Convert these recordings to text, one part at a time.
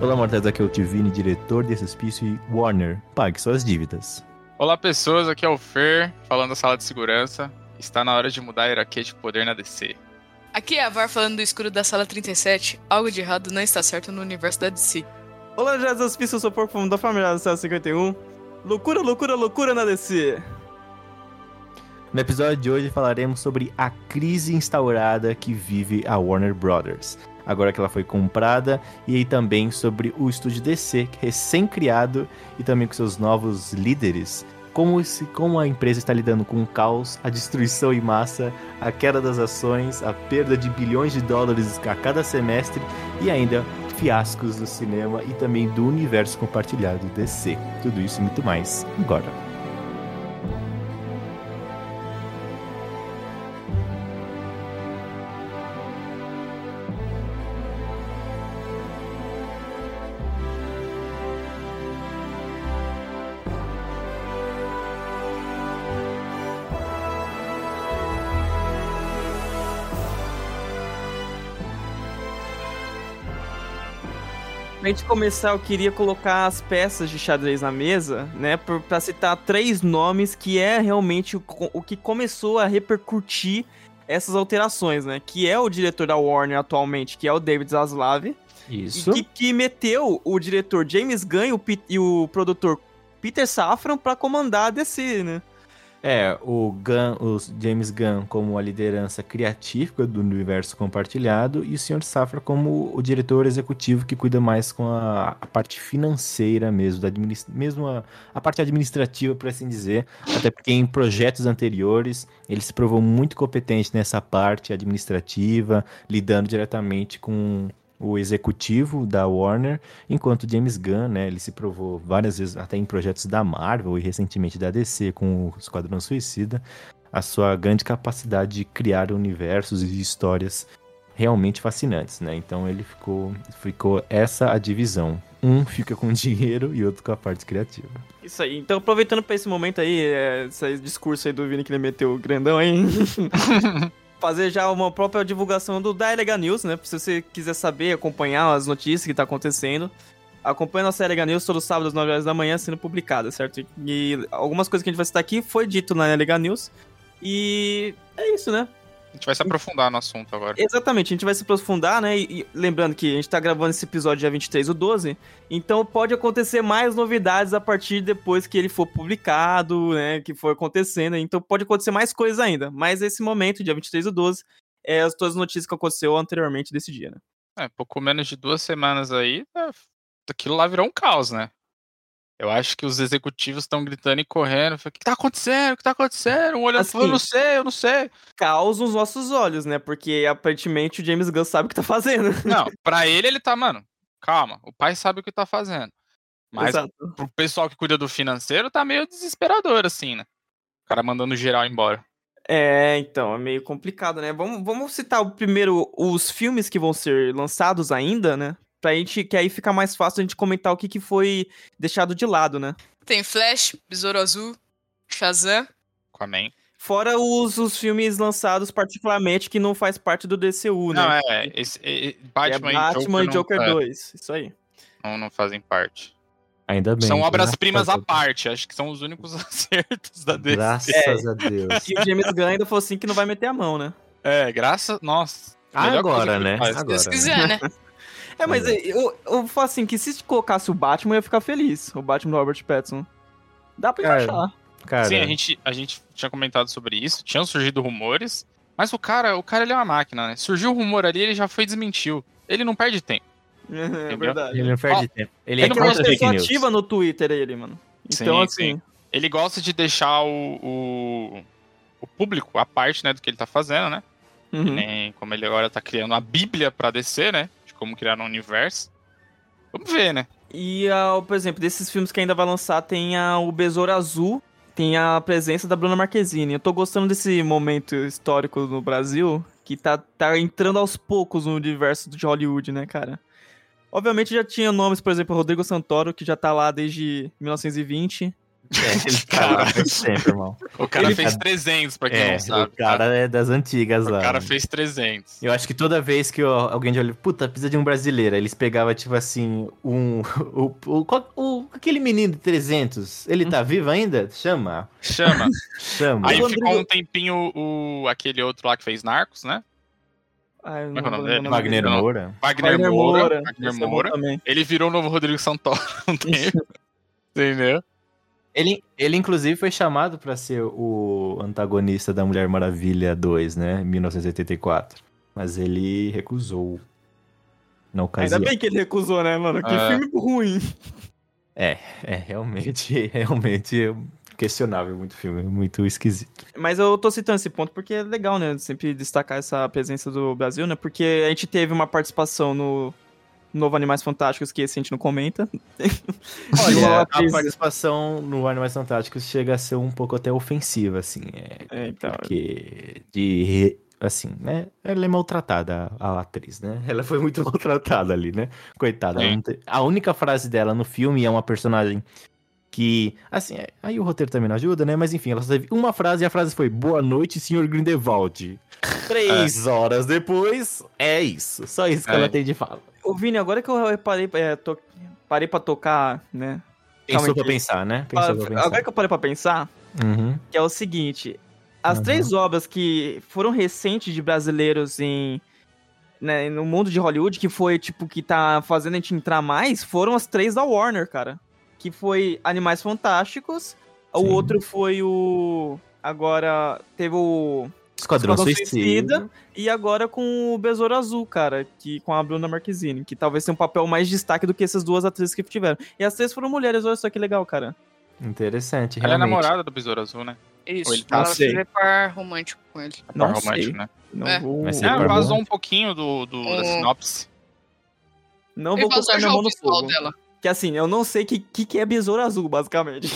Olá, mortais, aqui é o Tivini, diretor de Suspício e Warner, pague suas dívidas. Olá, pessoas, aqui é o Fer, falando da sala de segurança. Está na hora de mudar a hierarquia de poder na DC. Aqui é a VAR falando do escuro da sala 37. Algo de errado não está certo no universo da DC. Olá, Suspício, eu sou o Porco da família da sala 51. Loucura, loucura, loucura na DC. No episódio de hoje falaremos sobre a crise instaurada que vive a Warner Brothers. Agora que ela foi comprada, e aí também sobre o estúdio DC, recém-criado, e também com seus novos líderes. Como, esse, como a empresa está lidando com o caos, a destruição em massa, a queda das ações, a perda de bilhões de dólares a cada semestre e ainda fiascos do cinema e também do universo compartilhado DC. Tudo isso e muito mais agora. Pra gente começar, eu queria colocar as peças de xadrez na mesa, né? Pra citar três nomes que é realmente o, o que começou a repercutir essas alterações, né? Que é o diretor da Warner atualmente, que é o David Zaslav. Isso. E que, que meteu o diretor James Gunn e o, e o produtor Peter Safran para comandar a DC, né? É, o Gunn, o James Gunn como a liderança criativa do universo compartilhado e o Sr. Safra como o diretor executivo que cuida mais com a, a parte financeira mesmo, da mesmo a, a, parte administrativa, por assim dizer. Até porque em projetos anteriores ele se provou muito competente nessa parte administrativa, lidando diretamente com o executivo da Warner, enquanto James Gunn, né, ele se provou várias vezes, até em projetos da Marvel e recentemente da DC com o Esquadrão Suicida, a sua grande capacidade de criar universos e histórias realmente fascinantes, né? Então ele ficou, ficou essa a divisão. Um fica com dinheiro e outro com a parte criativa. Isso aí. Então, aproveitando para esse momento aí, é, esse discurso aí do Vini que ele meteu grandão aí. fazer já uma própria divulgação do da LH News, né? Se você quiser saber, acompanhar as notícias que tá acontecendo. Acompanhe nossa LH News todos os sábados às 9 horas da manhã sendo publicada, certo? E algumas coisas que a gente vai citar aqui foi dito na LH News. E é isso, né? A gente vai se aprofundar no assunto agora. Exatamente, a gente vai se aprofundar, né? E, e, lembrando que a gente tá gravando esse episódio dia 23 do 12, então pode acontecer mais novidades a partir depois que ele for publicado, né? Que for acontecendo. Então pode acontecer mais coisas ainda. Mas esse momento, dia 23 do 12, é as todas as notícias que aconteceu anteriormente desse dia, né? É, pouco menos de duas semanas aí, é, aquilo lá virou um caos, né? Eu acho que os executivos estão gritando e correndo. O que tá acontecendo? O que tá acontecendo? Um olhando assim, eu não sei, eu não sei. Caos nos nossos olhos, né? Porque aparentemente o James Gunn sabe o que tá fazendo. Não, pra ele ele tá, mano, calma, o pai sabe o que tá fazendo. Mas Exato. pro pessoal que cuida do financeiro tá meio desesperador, assim, né? O cara mandando geral embora. É, então, é meio complicado, né? Vamos, vamos citar o primeiro os filmes que vão ser lançados ainda, né? Pra gente, que aí fica mais fácil a gente comentar o que, que foi deixado de lado, né? Tem Flash, Besouro Azul, Shazam. Aquaman. Fora os, os filmes lançados particularmente que não faz parte do DCU, né? Não, é, esse, é, Batman, é Batman e Joker, Joker 2, isso aí. Não, não fazem parte. Ainda bem. São obras-primas à parte, acho que são os únicos acertos da DC. Graças é. a Deus. E o James Gunn ainda falou assim que não vai meter a mão, né? É, graças... Nossa. Agora, né? Agora, Se quiser, né? É, mas eu, eu falo assim, que se colocasse o Batman, eu ia ficar feliz. O Batman do Robert Pattinson. Dá pra cara, encaixar. Cara. Sim, a gente, a gente tinha comentado sobre isso, tinham surgido rumores, mas o cara, o cara ele é uma máquina, né? Surgiu um rumor ali, ele já foi e desmentiu. Ele não perde tempo. É, verdade. Ele não perde tempo. Ele, ele é uma pessoa ativa no Twitter, ele, mano. Então, sim, assim. Sim. Ele gosta de deixar o, o, o, público a parte, né, do que ele tá fazendo, né? Uhum. Nem, como ele agora tá criando a Bíblia pra descer, né? Como criar um universo. Vamos ver, né? E, uh, por exemplo, desses filmes que ainda vai lançar, tem a, o Besouro Azul, tem a presença da Bruna Marquezine. Eu tô gostando desse momento histórico no Brasil, que tá, tá entrando aos poucos no universo de Hollywood, né, cara? Obviamente já tinha nomes, por exemplo, Rodrigo Santoro, que já tá lá desde 1920. É, ele tá faz sempre, irmão. O cara Ele- fez 300, pra quem É, não sabe. o cara é das antigas tá? lá. O cara né? fez 300. Eu acho que toda vez que alguém de olho, puta, precisa de um brasileiro, eles pegavam, tipo assim, um. O, o, o- aquele menino de 300, ele tá vivo ainda? Chama. Chama. Chama. Aí o ficou Rodrigo- um tempinho o, aquele outro lá que fez Narcos, né? Ah, é é o Wagner não. Moura. Wagner, Moura. Wagner é Moura. Ele virou o novo Rodrigo Santoro um tempo. Entendeu? Ele, ele, inclusive, foi chamado pra ser o antagonista da Mulher Maravilha 2, né? Em 1984. Mas ele recusou. Na ocasião. Ainda bem que ele recusou, né, mano? Que É. filme ruim. É, realmente, realmente questionável muito filme, muito esquisito. Mas eu tô citando esse ponto porque é legal, né? Sempre destacar essa presença do Brasil, né? Porque a gente teve uma participação no novo Animais Fantásticos, que esse a gente não comenta. Olha, a atriz- participação no Animais Fantásticos chega a ser um pouco até ofensiva, assim. É, É, então. porque de assim, né? Ela é maltratada, a atriz, né? Ela foi muito maltratada ali, né? Coitada. não te- A única frase dela no filme é uma personagem que, assim, é- aí o roteiro também não ajuda, né? Mas enfim, ela só teve uma frase e a frase foi Boa noite, senhor Grindelwald. Três horas depois, é isso. Só isso que É. ela tem de fala. Ô, Vini, agora que eu parei, é, to- parei pra tocar, né? Pensou Calma pra aí. pensar, né? Pensou pra pensar. Agora que eu parei pra pensar, Uhum. que é o seguinte: as Uhum. três obras que foram recentes de brasileiros em. Né, no mundo de Hollywood, que foi, tipo, que tá fazendo a gente entrar mais, foram as três da Warner, cara. Que foi Animais Fantásticos, o Sim. outro foi o. Agora teve o. Esquadrão, Esquadrão Suicida. Suicida. E agora com o Besouro Azul, cara, que com a Bruna Marquezine, que talvez tenha um papel mais destaque do que essas duas atrizes que tiveram. E as três foram mulheres, olha só que legal, cara. Interessante, Ela é namorada do Besouro Azul, né? Isso. Ou ele tá- ela Sei. fez par romântico com ele. Não Par sei. romântico, né? Não É. vou, É, par vazou um pouquinho do, do- da Um- sinopse. não Ele vou colocar minha mão o no fogo. dela. Que assim, eu não sei o que, que, que é Besouro Azul, basicamente.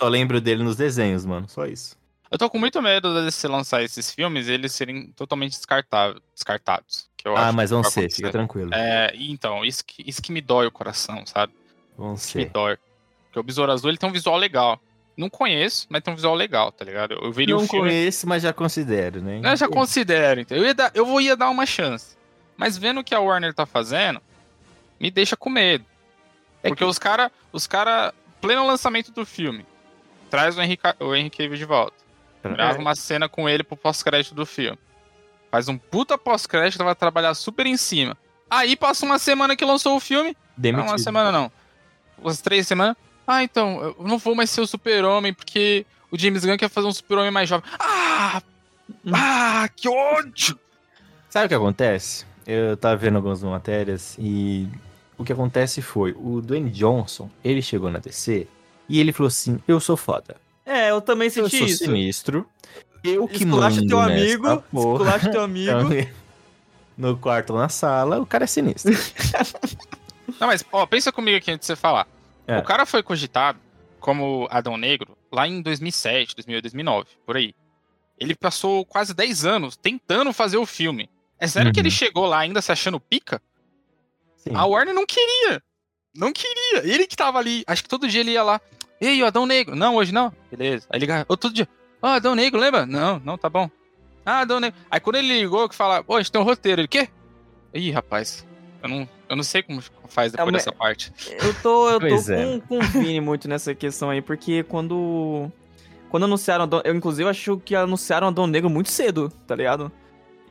Só lembro dele nos desenhos, mano. Só isso. Eu tô com muito medo de se lançar esses filmes e eles serem totalmente descartados. Que eu ah, mas que vão ser, acontecer. fica tranquilo. É, então, isso que, isso que me dói o coração, sabe? Vão Isso que me ser. dói. Porque o Besouro Azul ele tem um visual legal. Não conheço, mas tem um visual legal, tá ligado? Eu veria Não filme. conheço, mas já considero, né? Eu já considero, então. Eu, ia dar, eu vou ia dar uma chance. Mas vendo o que a Warner tá fazendo, me deixa com medo. É Porque os cara, os cara, pleno lançamento do filme, traz o Henry, Ca- o Cavill de volta. Grava uma cena com ele pro pós-crédito do filme. Faz um puta pós-crédito, vai trabalhar super em cima. Aí passa uma semana que lançou o filme. Não, Demitido. uma semana não. Umas três semanas. Ah, então, eu não vou mais ser o super-homem, porque o James Gunn quer fazer um super-homem mais jovem. Ah! Ah, que ódio! Sabe o que acontece? Eu tava vendo algumas matérias e o que acontece foi, o Dwayne Johnson, ele chegou na DC e ele falou assim, eu sou foda. É, eu também Eu senti sou isso. sinistro. Eu que Esculacha mando teu amigo, porra. esculacha teu amigo. No quarto ou na sala, o cara é sinistro. Não, mas, ó, pensa comigo aqui antes de você falar. É. O cara foi cogitado como Adão Negro lá em 2007, 2008, 2009, por aí. Ele passou quase 10 anos tentando fazer o filme. É sério que Uhum. ele chegou lá ainda se achando pica? Sim. A Warner não queria. Não queria. Ele que tava ali. Acho que todo dia ele ia lá. Ei, o Adão Negro. Não, hoje não. Beleza. Aí liga. Outro dia. Ó, Adão Negro, lembra? Não, não, tá bom. Ah, Adão Negro. Aí quando ele ligou, que fala, pô, a gente tem um roteiro. Ele, quê? Ih, rapaz. Eu não, eu não sei como faz depois É, dessa parte. Eu tô, eu tô é. com, com o Vini muito nessa questão aí, porque quando. Quando anunciaram. Adão- Eu, inclusive, acho que anunciaram Adão Negro muito cedo, tá ligado?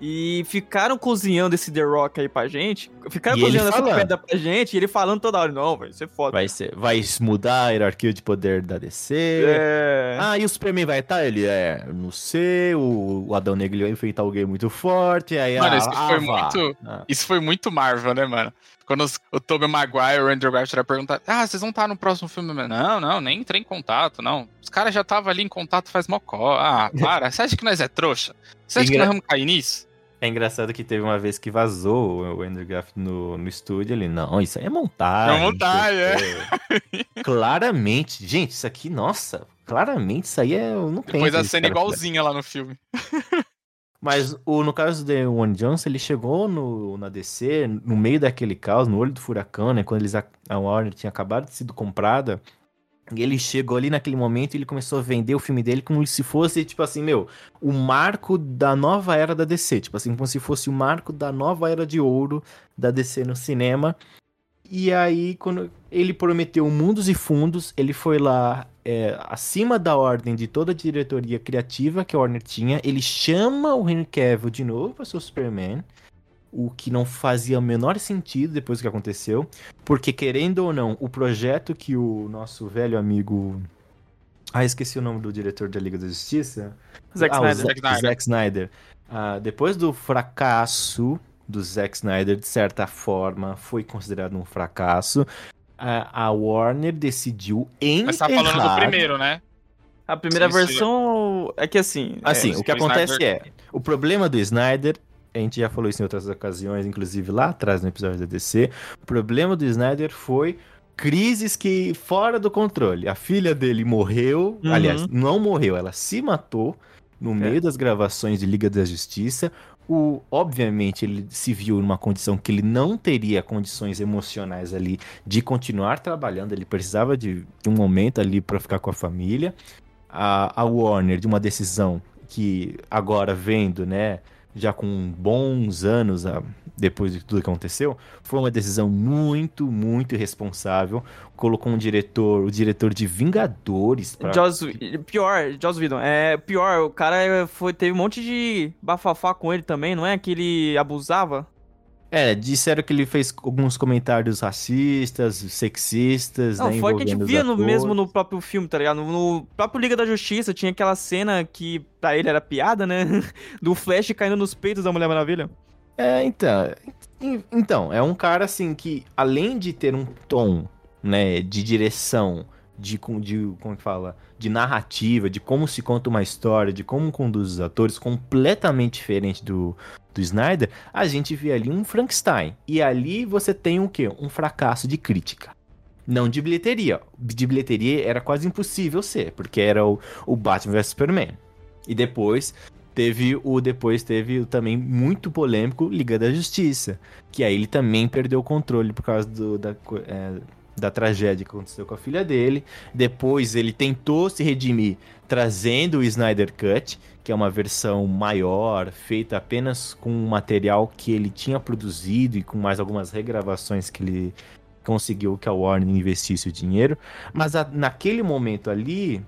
E ficaram cozinhando esse The Rock aí pra gente. Ficaram E cozinhando essa pedra pra gente, e ele falando toda hora, não, vai ser foda. Vai, ser, vai mudar a hierarquia de poder da DC. É. Ah, e o Superman vai estar? Ele é, não sei, o, o Adão Negro vai enfrentar alguém muito forte, aí Mano, ah, isso foi muito- Ah, Isso foi muito Marvel, né, mano? Quando os- o Tobey Maguire e o Andrew Garfield perguntar, ah, vocês vão estar no próximo filme? Não, não, nem entrei em contato, não. Os caras já estavam ali em contato faz mocó. Ah, para, você acha que nós é trouxa? Você acha que Engra- nós vamos cair nisso? É engraçado que teve uma vez que vazou o Andrew Garfield no, no estúdio, ele, não, isso aí é montagem. É montagem, quê." claramente, gente, isso aqui, nossa, claramente isso aí é, eu não. Depois a cena cara igualzinha lá no filme. Mas o, no caso do One Johnson, ele chegou no, na DC, no meio daquele caos, no olho do furacão, né? Quando eles, a, a Warner tinha acabado de sido comprada. E ele chegou ali naquele momento e ele começou a vender o filme dele como se fosse, tipo assim, meu, o marco da nova era da DC. Tipo assim, como se fosse o marco da nova era de ouro da DC no cinema. E aí, quando ele prometeu mundos e fundos, ele foi lá é, acima da ordem de toda a diretoria criativa que a Warner tinha. Ele chama o Henry Cavill de novo para ser o Superman o que não fazia o menor sentido depois do que aconteceu, porque querendo ou não, o projeto que o nosso velho amigo ah, esqueci o nome do diretor da Liga da Justiça. Zack ah, Snyder. Zack, Zack Snyder. Ah, depois do fracasso do Zack Snyder, de certa forma, foi considerado um fracasso. A, a Warner decidiu enterrar... Mas tá falando do primeiro, né? A primeira Sim, versão é que assim. Assim, é, o que acontece Snyder... é. O problema do Snyder a gente já falou isso em outras ocasiões, inclusive lá atrás no episódio da DC. O problema do Snyder foi crises que fora do controle. A filha dele morreu, uhum. aliás, não morreu, ela se matou no é. meio das gravações de Liga da Justiça. O, obviamente, ele se viu numa condição que ele não teria condições emocionais ali de continuar trabalhando, ele precisava de, de um momento ali para ficar com a família. A, a Warner, de uma decisão que agora vendo, né, já com bons anos a, depois de tudo que aconteceu, foi uma decisão muito, muito irresponsável. Colocou um diretor, o diretor de Vingadores. Pra... Joss, pior, Joss Whedon. É pior, o cara foi, teve um monte de bafafá com ele também, não é? Que ele abusava. É, disseram que ele fez alguns comentários racistas, sexistas, Não, né, foi que a gente via no, mesmo no próprio filme, tá ligado? No, no, próprio Liga da Justiça tinha aquela cena que pra ele era piada, né? Do Flash caindo nos peitos da Mulher Maravilha. É, então... Então, é um cara, assim, que além de ter um tom, né, de direção, de, de como é que fala, de narrativa, de como se conta uma história, de como conduz os atores, completamente diferente do, do Snyder, a gente vê ali um Frankenstein. E ali você tem o quê? Um fracasso de crítica. Não de bilheteria. De bilheteria era quase impossível ser, porque era o, o Batman vs Superman. E depois teve o depois teve o também muito polêmico Liga da Justiça, que aí ele também perdeu o controle por causa do, da, é, da tragédia que aconteceu com a filha dele. Depois ele tentou se redimir trazendo o Snyder Cut, que é uma versão maior, feita apenas com um material que ele tinha produzido e com mais algumas regravações que ele conseguiu que a Warner investisse o dinheiro. Mas a, naquele momento ali,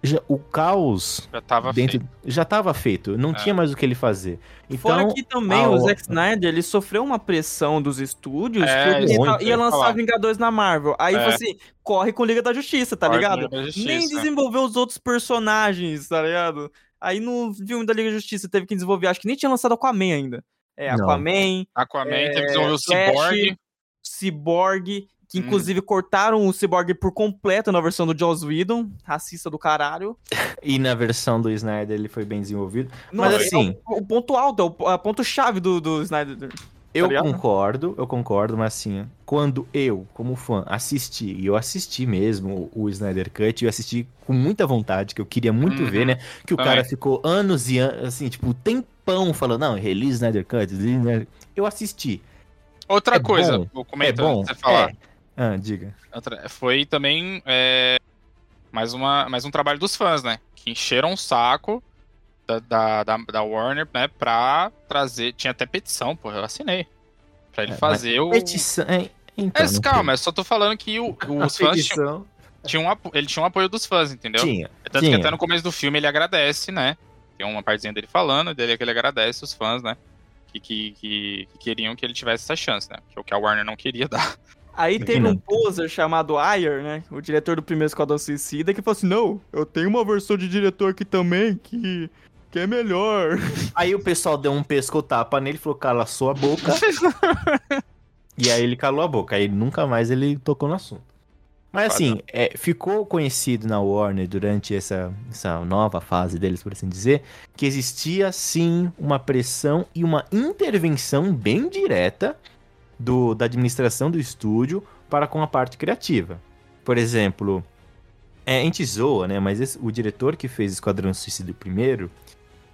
já, o caos já estava feito. Já estava feito, não é. tinha mais o que ele fazer. Então, Fora que também a... o Zack Snyder ele sofreu uma pressão dos estúdios é, porque ele ia lançar falar. Vingadores na Marvel. Aí é. você corre com Liga da Justiça, tá corre ligado? Justiça. Nem desenvolveu os outros personagens, tá ligado? Aí no filme da Liga da Justiça teve que desenvolver, acho que nem tinha lançado Aquaman ainda. É, Aquaman. Aquaman, é, teve que desenvolver o Cyborg. Cyborg que hum. inclusive hum. cortaram o Cyborg por completo na versão do Joss Whedon, racista do caralho. e na versão do Snyder ele foi bem desenvolvido. Mas assim. É o, o, ponto alto, é o, é o ponto-chave do, do Snyder. Eu tá concordo, eu concordo, mas assim, quando eu, como fã, assisti, e eu assisti mesmo o, o Snyder Cut, eu assisti com muita vontade, que eu queria muito uhum. ver, né? Que o Também. cara ficou anos e anos, assim, tipo, tempão falando, não, release Snyder Cut, eu assisti. Outra é coisa, bom, vou comentar é bom, você falar. É. Ah, diga. Foi também é, mais, uma, mais um trabalho dos fãs, né? Que encheram o saco da, da, da, Warner, né? Pra trazer. Tinha até petição, pô, eu assinei. Pra ele é, fazer o. Petição. É, então, é, calma, eu só tô falando que o, os fãs. Tinham, tinha um, ele tinha um apoio dos fãs, entendeu? Tinha. Tanto tinha. que até no começo do filme ele agradece, né? Tem uma partezinha dele falando, dele que ele agradece os fãs, né? Que, que, que, que, queriam que ele tivesse essa chance, né? Que é o que a Warner não queria dar. Aí teve um poser chamado Ayer, né? O diretor do primeiro Esquadrão Suicida, que falou assim: Não, eu tenho uma versão de diretor aqui também que, que é melhor. Aí o pessoal deu um pesco-tapa nele e falou: Cala a sua boca. e aí ele calou a boca. Aí nunca mais ele tocou no assunto. Mas assim, é, ficou conhecido na Warner durante essa, essa nova fase deles, por assim dizer, que existia sim uma pressão e uma intervenção bem direta do, da administração do estúdio para com a parte criativa. Por exemplo, é, a gente zoa, né? Mas esse, o diretor que fez Esquadrão Suicida primeiro,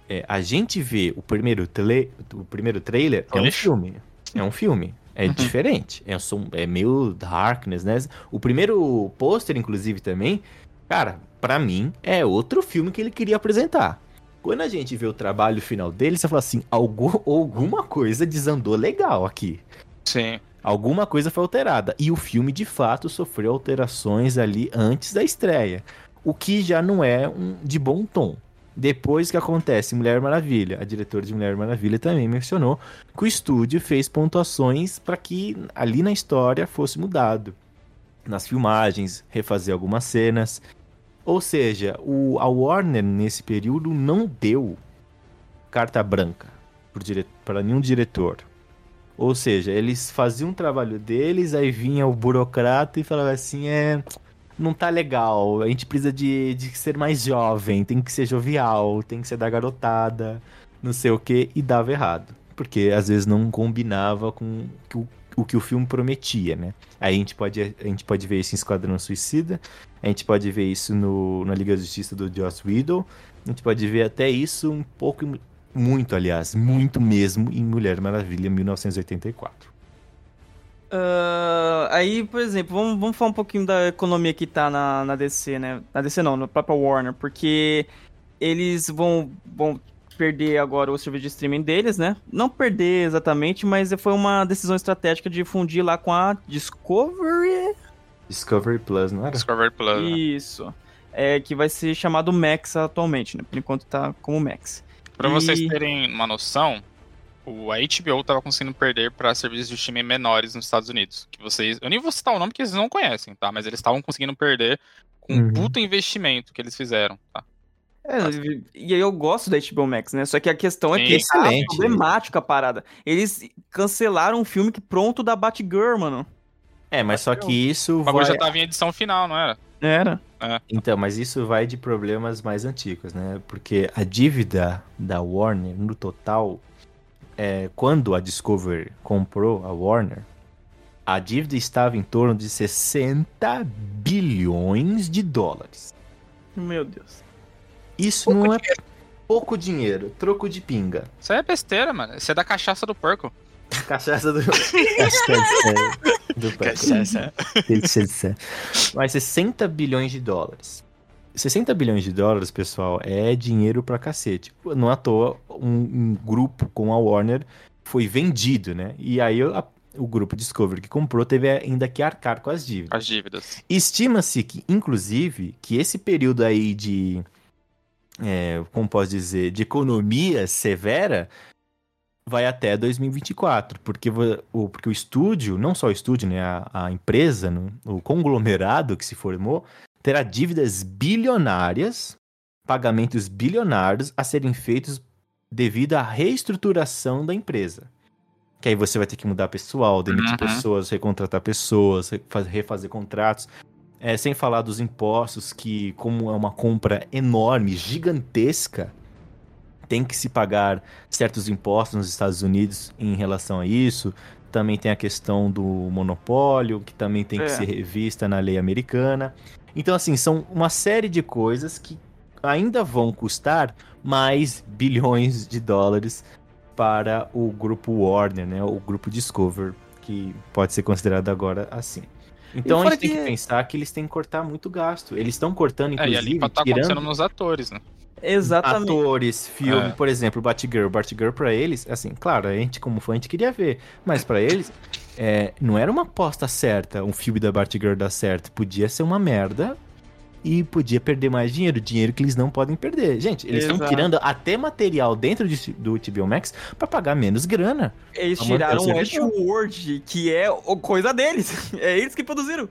é, a gente vê o primeiro, tle, o primeiro trailer, é um filme. É um filme. É uhum. diferente. É, som, é meio darkness, né? O primeiro pôster, inclusive, também, cara, para mim, é outro filme que ele queria apresentar. Quando a gente vê o trabalho final dele, você fala assim, algo, alguma coisa desandou legal aqui. Sim. Alguma coisa foi alterada. E o filme, de fato, sofreu alterações ali antes da estreia. O que já não é um, de bom tom. Depois que acontece Mulher Maravilha, a diretora de Mulher Maravilha também mencionou que o estúdio fez pontuações para que ali na história fosse mudado. Nas filmagens, refazer algumas cenas. Ou seja, o, a Warner nesse período não deu carta branca para nenhum diretor. Ou seja, eles faziam o trabalho deles, aí vinha o burocrata e falava assim: é não tá legal. A gente precisa de, de ser mais jovem, tem que ser jovial, tem que ser da garotada, não sei o que, e dava errado. Porque às vezes não combinava com o, o que o filme prometia, né? Aí a gente pode, a gente pode ver isso em Esquadrão Suicida, a gente pode ver isso no, na Liga da Justiça do Joss Whedon, a gente pode ver até isso um pouco, muito aliás, muito mesmo em Mulher Maravilha 1984. Uh, aí, por exemplo, vamos, vamos falar um pouquinho da economia que tá na, na DC, né? Na DC não, na própria Warner, porque eles vão, vão perder agora o serviço de streaming deles, né? Não perder exatamente, mas foi uma decisão estratégica de fundir lá com a Discovery. Discovery Plus, não era? Discovery Plus. Né? Isso. É, que vai ser chamado Max atualmente, né? Por enquanto tá como Max. Pra e... vocês terem uma noção, o, a HBO tava conseguindo perder para serviços de streaming menores nos Estados Unidos. Que vocês. Eu nem vou citar o nome porque vocês não conhecem, tá? Mas eles estavam conseguindo perder com uhum. um puta investimento que eles fizeram, tá? É, e aí eu gosto da HBO Max, né? Só que a questão é que tá é problemática a parada. Eles cancelaram um filme que pronto da Batgirl, mano. É, mas só que isso. O bagulho vai... já tava em edição final, não era? Era. É. Então, mas isso vai de problemas mais antigos, né? Porque a dívida da Warner, no total, é, quando a Discovery comprou a Warner, a dívida estava em torno de 60 bilhões de dólares. Meu Deus. Isso pouco não é dinheiro. pouco dinheiro, troco de pinga. Isso é besteira, mano. Isso é da cachaça do porco. cachaça do. cachaça do porco. Cachaça. Mas 60 bilhões de dólares. 60 bilhões de dólares, pessoal, é dinheiro pra cacete. Não à toa, um, um grupo com a Warner foi vendido, né? E aí a, o grupo Discovery que comprou teve ainda que arcar com as dívidas. As dívidas. Estima-se que, inclusive, que esse período aí de. É, como posso dizer? De economia severa vai até 2024, porque o, porque o estúdio, não só o estúdio, né, a, a empresa, no, o conglomerado que se formou, terá dívidas bilionárias, pagamentos bilionários a serem feitos devido à reestruturação da empresa. Que aí você vai ter que mudar pessoal, demitir uhum. pessoas, recontratar pessoas, refazer contratos. É, sem falar dos impostos, que, como é uma compra enorme, gigantesca, tem que se pagar certos impostos nos Estados Unidos em relação a isso. Também tem a questão do monopólio, que também tem que é. ser revista na lei americana. Então, assim, são uma série de coisas que ainda vão custar mais bilhões de dólares para o grupo Warner, né? O grupo Discover, que pode ser considerado agora assim. Então a gente tem que... que pensar que eles têm que cortar muito gasto. Eles estão cortando, inclusive. É, e ali tá tirando... acontecendo nos atores, né? Exatamente. Atores, filme, é. por exemplo, Batgirl. Batgirl pra eles, assim, claro, a gente como fã a gente queria ver, mas para eles é, não era uma aposta certa, um filme da Batgirl dar certo. Podia ser uma merda e podia perder mais dinheiro, dinheiro que eles não podem perder. Gente, eles estão tirando até material dentro de, do HBO Max para pagar menos grana. Eles tiraram o Westworld, que é coisa deles. É eles que produziram.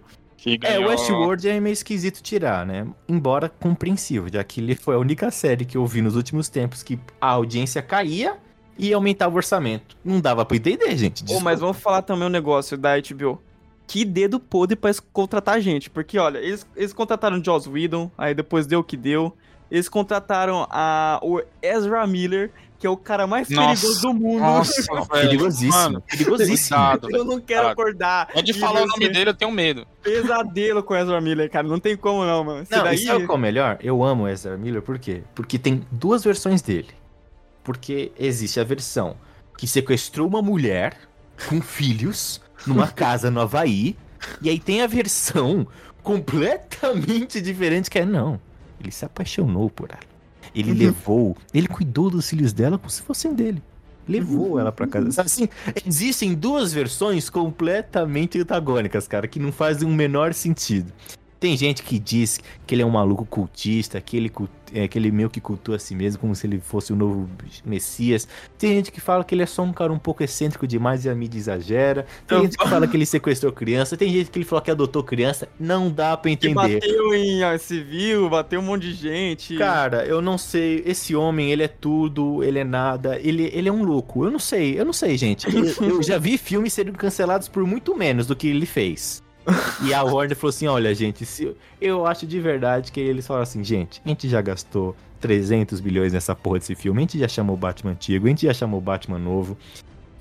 É, o Westworld é meio esquisito tirar, né? Embora compreensível, já que ele foi a única série que eu vi nos últimos tempos que a audiência caía e aumentava o orçamento. Não dava pra entender, gente. Oh, mas vamos falar também um negócio da HBO. Que dedo podre pra contratar gente. Porque, olha, eles, eles contrataram Joss Whedon, aí depois deu o que deu. Eles contrataram a, o Ezra Miller, que é o cara mais nossa, perigoso do mundo. Nossa, perigosíssimo. Mano, perigosíssimo. eu não quero acordar. Pode falar o nome dele, eu tenho medo. Pesadelo com o Ezra Miller, cara. Não tem como não, mano. não, daí... sabe qual é o melhor? Eu amo o Ezra Miller, por quê? Porque tem duas versões dele. Porque existe a versão que sequestrou uma mulher com filhos numa casa no Havaí. E aí tem a versão completamente diferente que é não. Ele se apaixonou por ela. Ele uhum. levou, ele cuidou dos filhos dela como se fossem dele. Levou uhum. ela para casa. Assim, existem duas versões completamente antagônicas, cara, que não fazem o menor sentido. Tem gente que diz que ele é um maluco cultista, que ele, é, que ele meio que cultua a si mesmo como se ele fosse o novo Messias. Tem gente que fala que ele é só um cara um pouco excêntrico demais e a mídia exagera. Tem gente que fala que ele sequestrou criança. Tem gente que ele falou que adotou criança. Não dá pra entender. Que bateu em civil, bateu um monte de gente. Cara, eu não sei. Esse homem, ele é tudo, ele é nada. Ele, ele é um louco. Eu não sei, eu não sei, gente. Eu, eu já vi filmes sendo cancelados por muito menos do que ele fez. E a Warner falou assim: olha, gente, se, eu acho de verdade que eles falaram assim, gente, a gente já gastou 300 bilhões nessa porra desse filme, a gente já chamou o Batman antigo, a gente já chamou o Batman novo.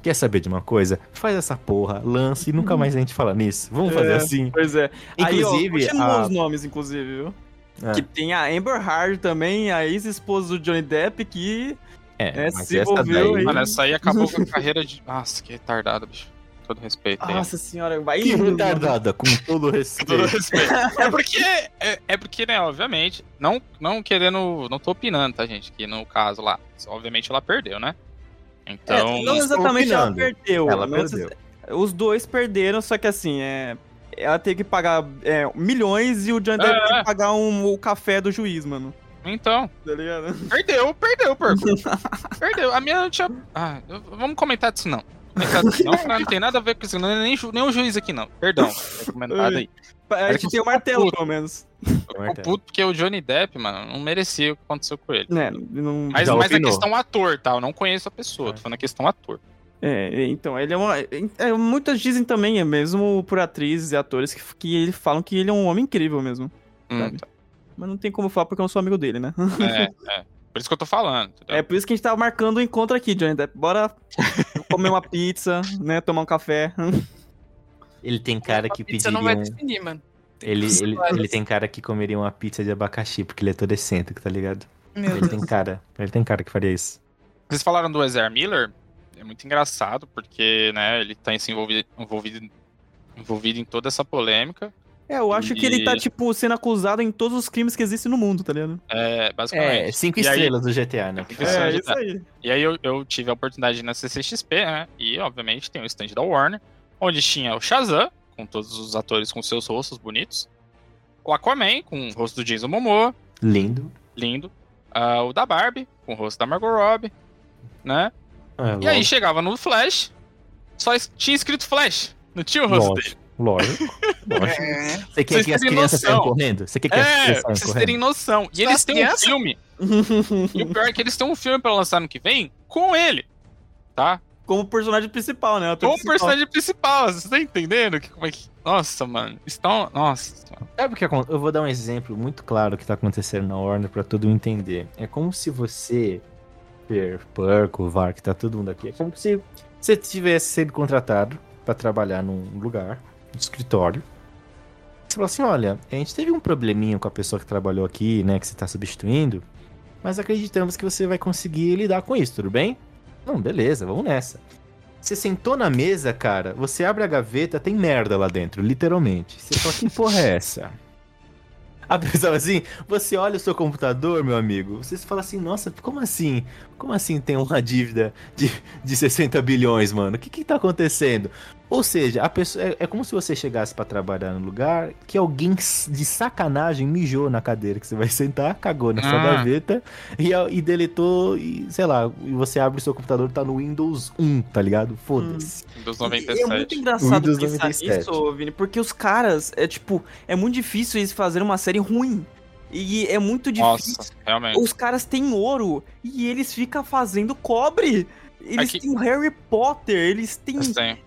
Quer saber de uma coisa? Faz essa porra, lance e nunca mais a gente fala nisso. Vamos fazer é, assim. Pois é. Inclusive. Aí, ó, a... os nomes, inclusive, viu? É. Que tem a Amber Heard também, a ex-esposa do Johnny Depp, que. É, é se envolveu daí... aí. Mano, essa aí acabou com a carreira de. Nossa, que retardado, bicho todo respeito. Nossa senhora, vai Que retardada, com todo respeito. todo respeito. é porque, é, é, porque, né, obviamente, não, não querendo, não tô opinando, tá, gente, que no caso lá, obviamente ela perdeu, né? Então... É, não exatamente ela perdeu. Ela perdeu. Os dois perderam, só que assim, é... Ela teve que pagar é, milhões e o John Depp é, que pagar um, o café do juiz, mano. Então. Tá ligado? Perdeu, perdeu, porco. perdeu. A minha não tinha. Ah, vamos comentar disso não. Não, não tem nada a ver com isso, não é nem, nem o juiz aqui, não. Perdão, comentado aí. A gente tem o martelo, puto. pelo menos. Eu fico puto porque o Johnny Depp, mano, não merecia o que aconteceu com ele. É, não... Mas, mas a questão ator, tá? Eu não conheço a pessoa, é. tô falando a questão ator. É, então, ele é uma. É, muitas dizem também, é mesmo por atrizes e atores, que, que ele falam que ele é um homem incrível mesmo. Hum, tá. Mas não tem como falar porque eu não sou amigo dele, né? É, é. Por isso que eu tô falando. Entendeu? É por isso que a gente tá marcando o um encontro aqui, Johnny Depp. Bora comer uma pizza, né? Tomar um café. Ele tem cara que pediria. não vai definir, mano. ele, ele, ele tem cara que comeria uma pizza de abacaxi, porque ele é todo excêntrico, tá ligado? Meu ele Deus. tem cara. Ele tem cara que faria isso. Vocês falaram do Ezra Miller? É muito engraçado, porque, né, ele tá envolvido, envolvido, envolvido em toda essa polêmica. É, eu acho e... que ele tá, tipo, sendo acusado em todos os crimes que existem no mundo, tá ligado? É, basicamente. É, cinco e estrelas aí... do GTA, né? É, isso aí. E aí eu, eu, tive a oportunidade na CCXP, né? E, obviamente, tem o stand da Warner, onde tinha o Shazam, com todos os atores com seus rostos bonitos. O Aquaman, com o rosto do Jason Momoa. Lindo. Lindo. Uh, o da Barbie, com o rosto da Margot Robbie, né? É, e aí chegava no Flash, só tinha escrito Flash, não tinha o rosto Lógico. dele. Lógico. lógico. É. Você quer vocês que as crianças saiam correndo? Você quer que é, as crianças saiam vocês terem noção. E eles têm crianças? um filme. e o pior é que eles têm um filme pra lançar no que vem com ele. Tá? Como personagem principal, né? Como principal. personagem principal. Você tá entendendo? Que, como é que... Nossa, mano. Estão. Nossa. É porque eu vou dar um exemplo muito claro que tá acontecendo na Warner pra todo mundo entender. É como se você. Per, Perco, VAR, que tá todo mundo aqui. É como se você tivesse sido contratado para trabalhar num lugar no escritório. Você falou assim: olha, a gente teve um probleminha com a pessoa que trabalhou aqui, né, que você está substituindo, mas acreditamos que você vai conseguir lidar com isso, tudo bem? Não, beleza, vamos nessa. Você sentou na mesa, cara, você abre a gaveta, tem merda lá dentro, literalmente. Você fala: que porra é essa? A pessoa assim, você olha o seu computador, meu amigo, você fala assim, nossa, como assim? Como assim tem uma dívida de, de 60 bilhões, mano? O que que tá acontecendo? Ou seja, a pessoa, é, é como se você chegasse para trabalhar no lugar que alguém de sacanagem mijou na cadeira que você vai sentar, cagou na sua ah. gaveta e, e deletou, e, sei lá, e você abre o seu computador tá no Windows 1, tá ligado? Foda-se. Hum. Windows 97. é muito engraçado Windows pensar 97. nisso, Vini, porque os caras, é tipo, é muito difícil eles fazerem uma série ruim. E é muito difícil. Nossa, realmente. Os caras têm ouro e eles ficam fazendo cobre. Eles Aqui... têm o Harry Potter, eles têm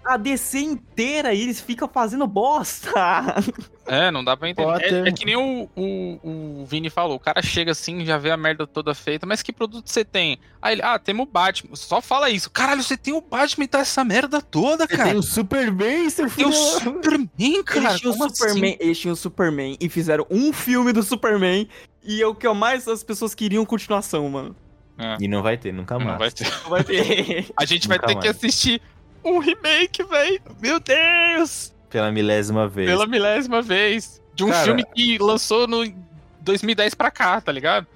a DC inteira e eles ficam fazendo bosta. É, não dá pra entender. É, é, que nem o, o, o Vini falou, o cara chega assim, já vê a merda toda feita, mas que produto você tem? Aí ele, ah, temos o Batman. Só fala isso. Caralho, você tem o Batman e tá essa merda toda, cara. Você tem o Superman, seu filho. Tem o Superman, cara. Eles tinham, o Superman, assim? eles tinham o Superman e fizeram um filme do Superman e é o que mais as pessoas queriam continuação, mano. É. E não vai ter, nunca mais. Não vai ter. Não vai ter. A gente vai ter mais. que assistir um remake, velho. Meu Deus! Pela milésima vez. Pela milésima vez. De um Cara, filme que lançou no 2010 pra cá, tá ligado?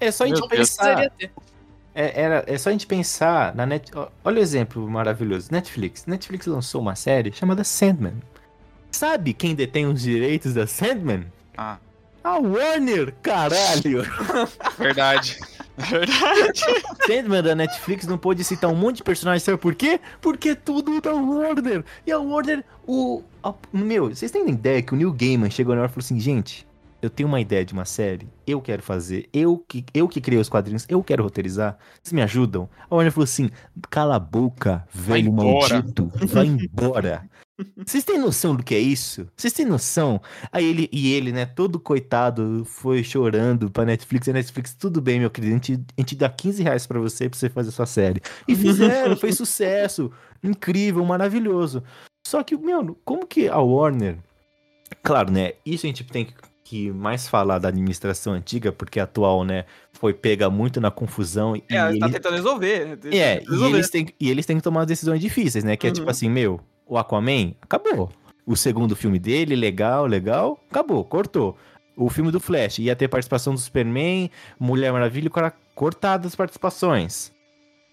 É só a gente Meu pensar. É, era, é só a gente pensar na net. Olha o exemplo maravilhoso. Netflix. Netflix lançou uma série chamada Sandman. Sabe quem detém os direitos da Sandman? Ah, A Warner, caralho! verdade. Verdade. Sandman da Netflix não pôde citar um monte de personagens, sabe por quê? Porque é tudo da Warner. E a Warner, o. a- meu, vocês têm ideia que o Neil Gaiman chegou na hora e falou assim, gente, eu tenho uma ideia de uma série, eu quero fazer, eu que, eu que criei os quadrinhos, eu quero roteirizar, vocês me ajudam? A Warner falou assim, cala a boca, velho embora." maldito, vai embora. Vocês têm noção do que é isso? Vocês têm noção? Aí ele, e ele, né, todo coitado, foi chorando pra Netflix. E a Netflix, tudo bem, meu querido, a gente, a gente dá 15 reais pra você, pra você fazer sua série. E fizeram, fez sucesso. Incrível, maravilhoso. Só que, meu, como que a Warner. Claro, né? Isso a gente tem que- que mais falar da administração antiga, porque a atual, né, foi pega muito na confusão. E É, ela tá ele- tentando resolver. tá é, tentando e resolver. eles, têm, e eles têm que tomar decisões difíceis, né? Que é Uhum. tipo assim, meu, o Aquaman, acabou. O segundo filme dele, legal, legal, acabou, cortou. O filme do Flash, ia ter participação do Superman, Mulher Maravilha, cara, cortadas as participações.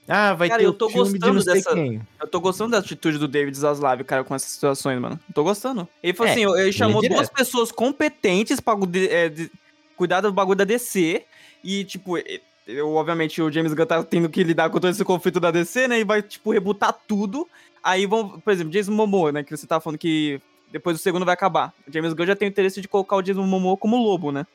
Ah, vai Cara, ter eu tô filme de gostando sei dessa- quem. Eu tô gostando da atitude do David Zaslav, cara, com essas situações, mano. Tô gostando. Ele falou É, assim, ele chamou direto. duas pessoas competentes pra de- é, de- cuidar do bagulho da DC. E, tipo, eu, obviamente o James Gunn tá tendo que lidar com todo esse conflito da DC, né? E vai, tipo, rebutar tudo. Aí vão, por exemplo, Jason Momoa, né? Que você tava falando que depois o segundo vai acabar. O James Gunn já tem o interesse de colocar o Jason Momoa como lobo, né?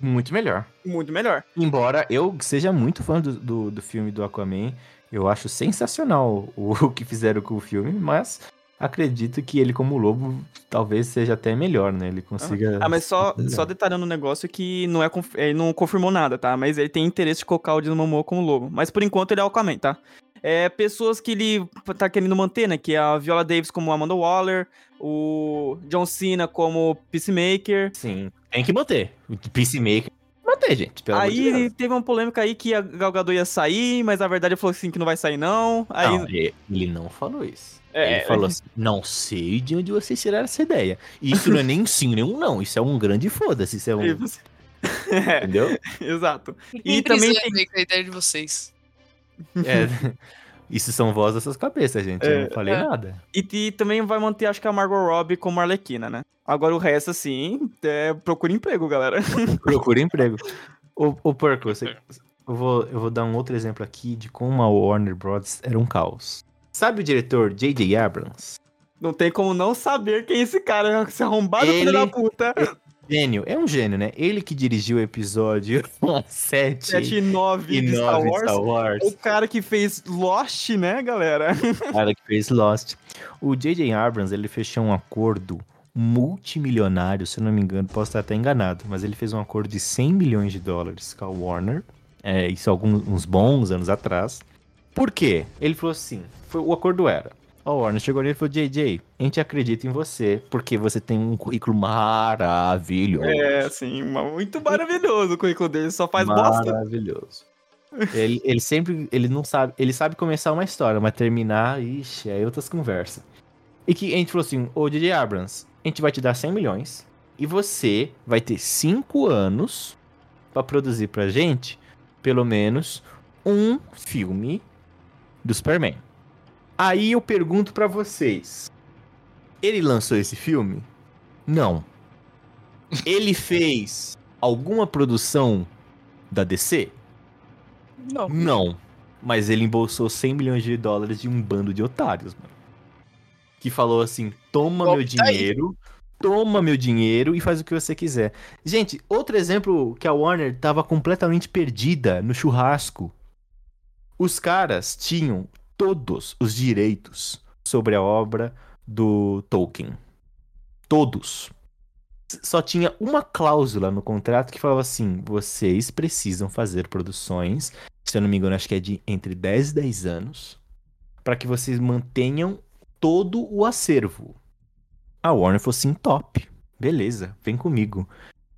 Muito melhor. Muito melhor. Embora eu seja muito fã do, do, do filme do Aquaman, eu acho sensacional o, o que fizeram com o filme, mas acredito que ele como lobo talvez seja até melhor, né? Ele consiga... Ah, mas só, só detalhando um negócio que não é ele não confirmou nada, tá? Mas ele tem interesse de colocar o Jason Momoa como lobo. Mas por enquanto ele é o Aquaman, tá? É pessoas que ele tá querendo manter, né? Que é a Viola Davis como Amanda Waller, o John Cena como Peacemaker. Sim, tem que manter. Peacemaker, manter, gente. Pelo amor de aí Deus. teve uma polêmica aí que a Gal Gadot ia sair, mas na verdade ele falou assim que não vai sair não. Aí, Não, ele, não falou isso. É, ele falou assim, não sei de onde vocês tiraram essa ideia. Isso não é nem sim, nem um não. Isso é um grande foda-se. Isso é um... É, Entendeu? exato. E também tem- ver com a ideia de vocês. É, isso são vozes das suas cabeças, gente. Eu É, não falei é. nada. E, e também vai manter, acho que a Margot Robbie como Arlequina, né? Agora o resto, assim, é, procura emprego, galera. Procura emprego. Ô, ô Porco, você- eu, vou, eu vou dar um outro exemplo aqui de como a Warner Bros. era um caos. Sabe o diretor J.J. Abrams? Não tem como não saber quem é esse cara, esse arrombado Ele- filho da puta. Gênio, é um gênio, né? Ele que dirigiu o episódio 7, 7 e 9 e de 9 Star Wars. Star Wars. O cara que fez Lost, né, galera? O cara que fez Lost. O J.J. Abrams, ele fechou um acordo multimilionário, se eu não me engano, posso estar até enganado, mas ele fez um acordo de 100 milhões de dólares com a Warner, é, isso alguns uns bons anos atrás. Por quê? Ele falou assim, foi, o acordo era, a Warner chegou nele e falou, JJ, a gente acredita em você, porque você tem um currículo maravilhoso. É, assim, muito maravilhoso o currículo dele, só faz bosta. Maravilhoso. Ele, ele sempre, ele não sabe, ele sabe começar uma história, mas terminar, ixi, aí outras conversas. E que a gente falou assim, ô DJ Abrams, a gente vai te dar 100 milhões e você vai ter 5 anos pra produzir pra gente, pelo menos, um filme do Superman. Aí eu pergunto pra vocês, ele lançou esse filme? Não. Ele fez alguma produção da DC? Não. Não. Mas ele embolsou 100 milhões de dólares de um bando de otários, mano. Que falou assim: toma Bom, meu tá aí. dinheiro, toma meu dinheiro e faz o que você quiser. Gente, outro exemplo que a Warner tava completamente perdida no churrasco. Os caras tinham todos os direitos sobre a obra do Tolkien. Todos. Só tinha uma cláusula no contrato que falava assim: vocês precisam fazer produções se eu não me engano, acho que é de entre 10 e 10 anos, para que vocês mantenham todo o acervo. A Warner falou assim: top, beleza, vem comigo.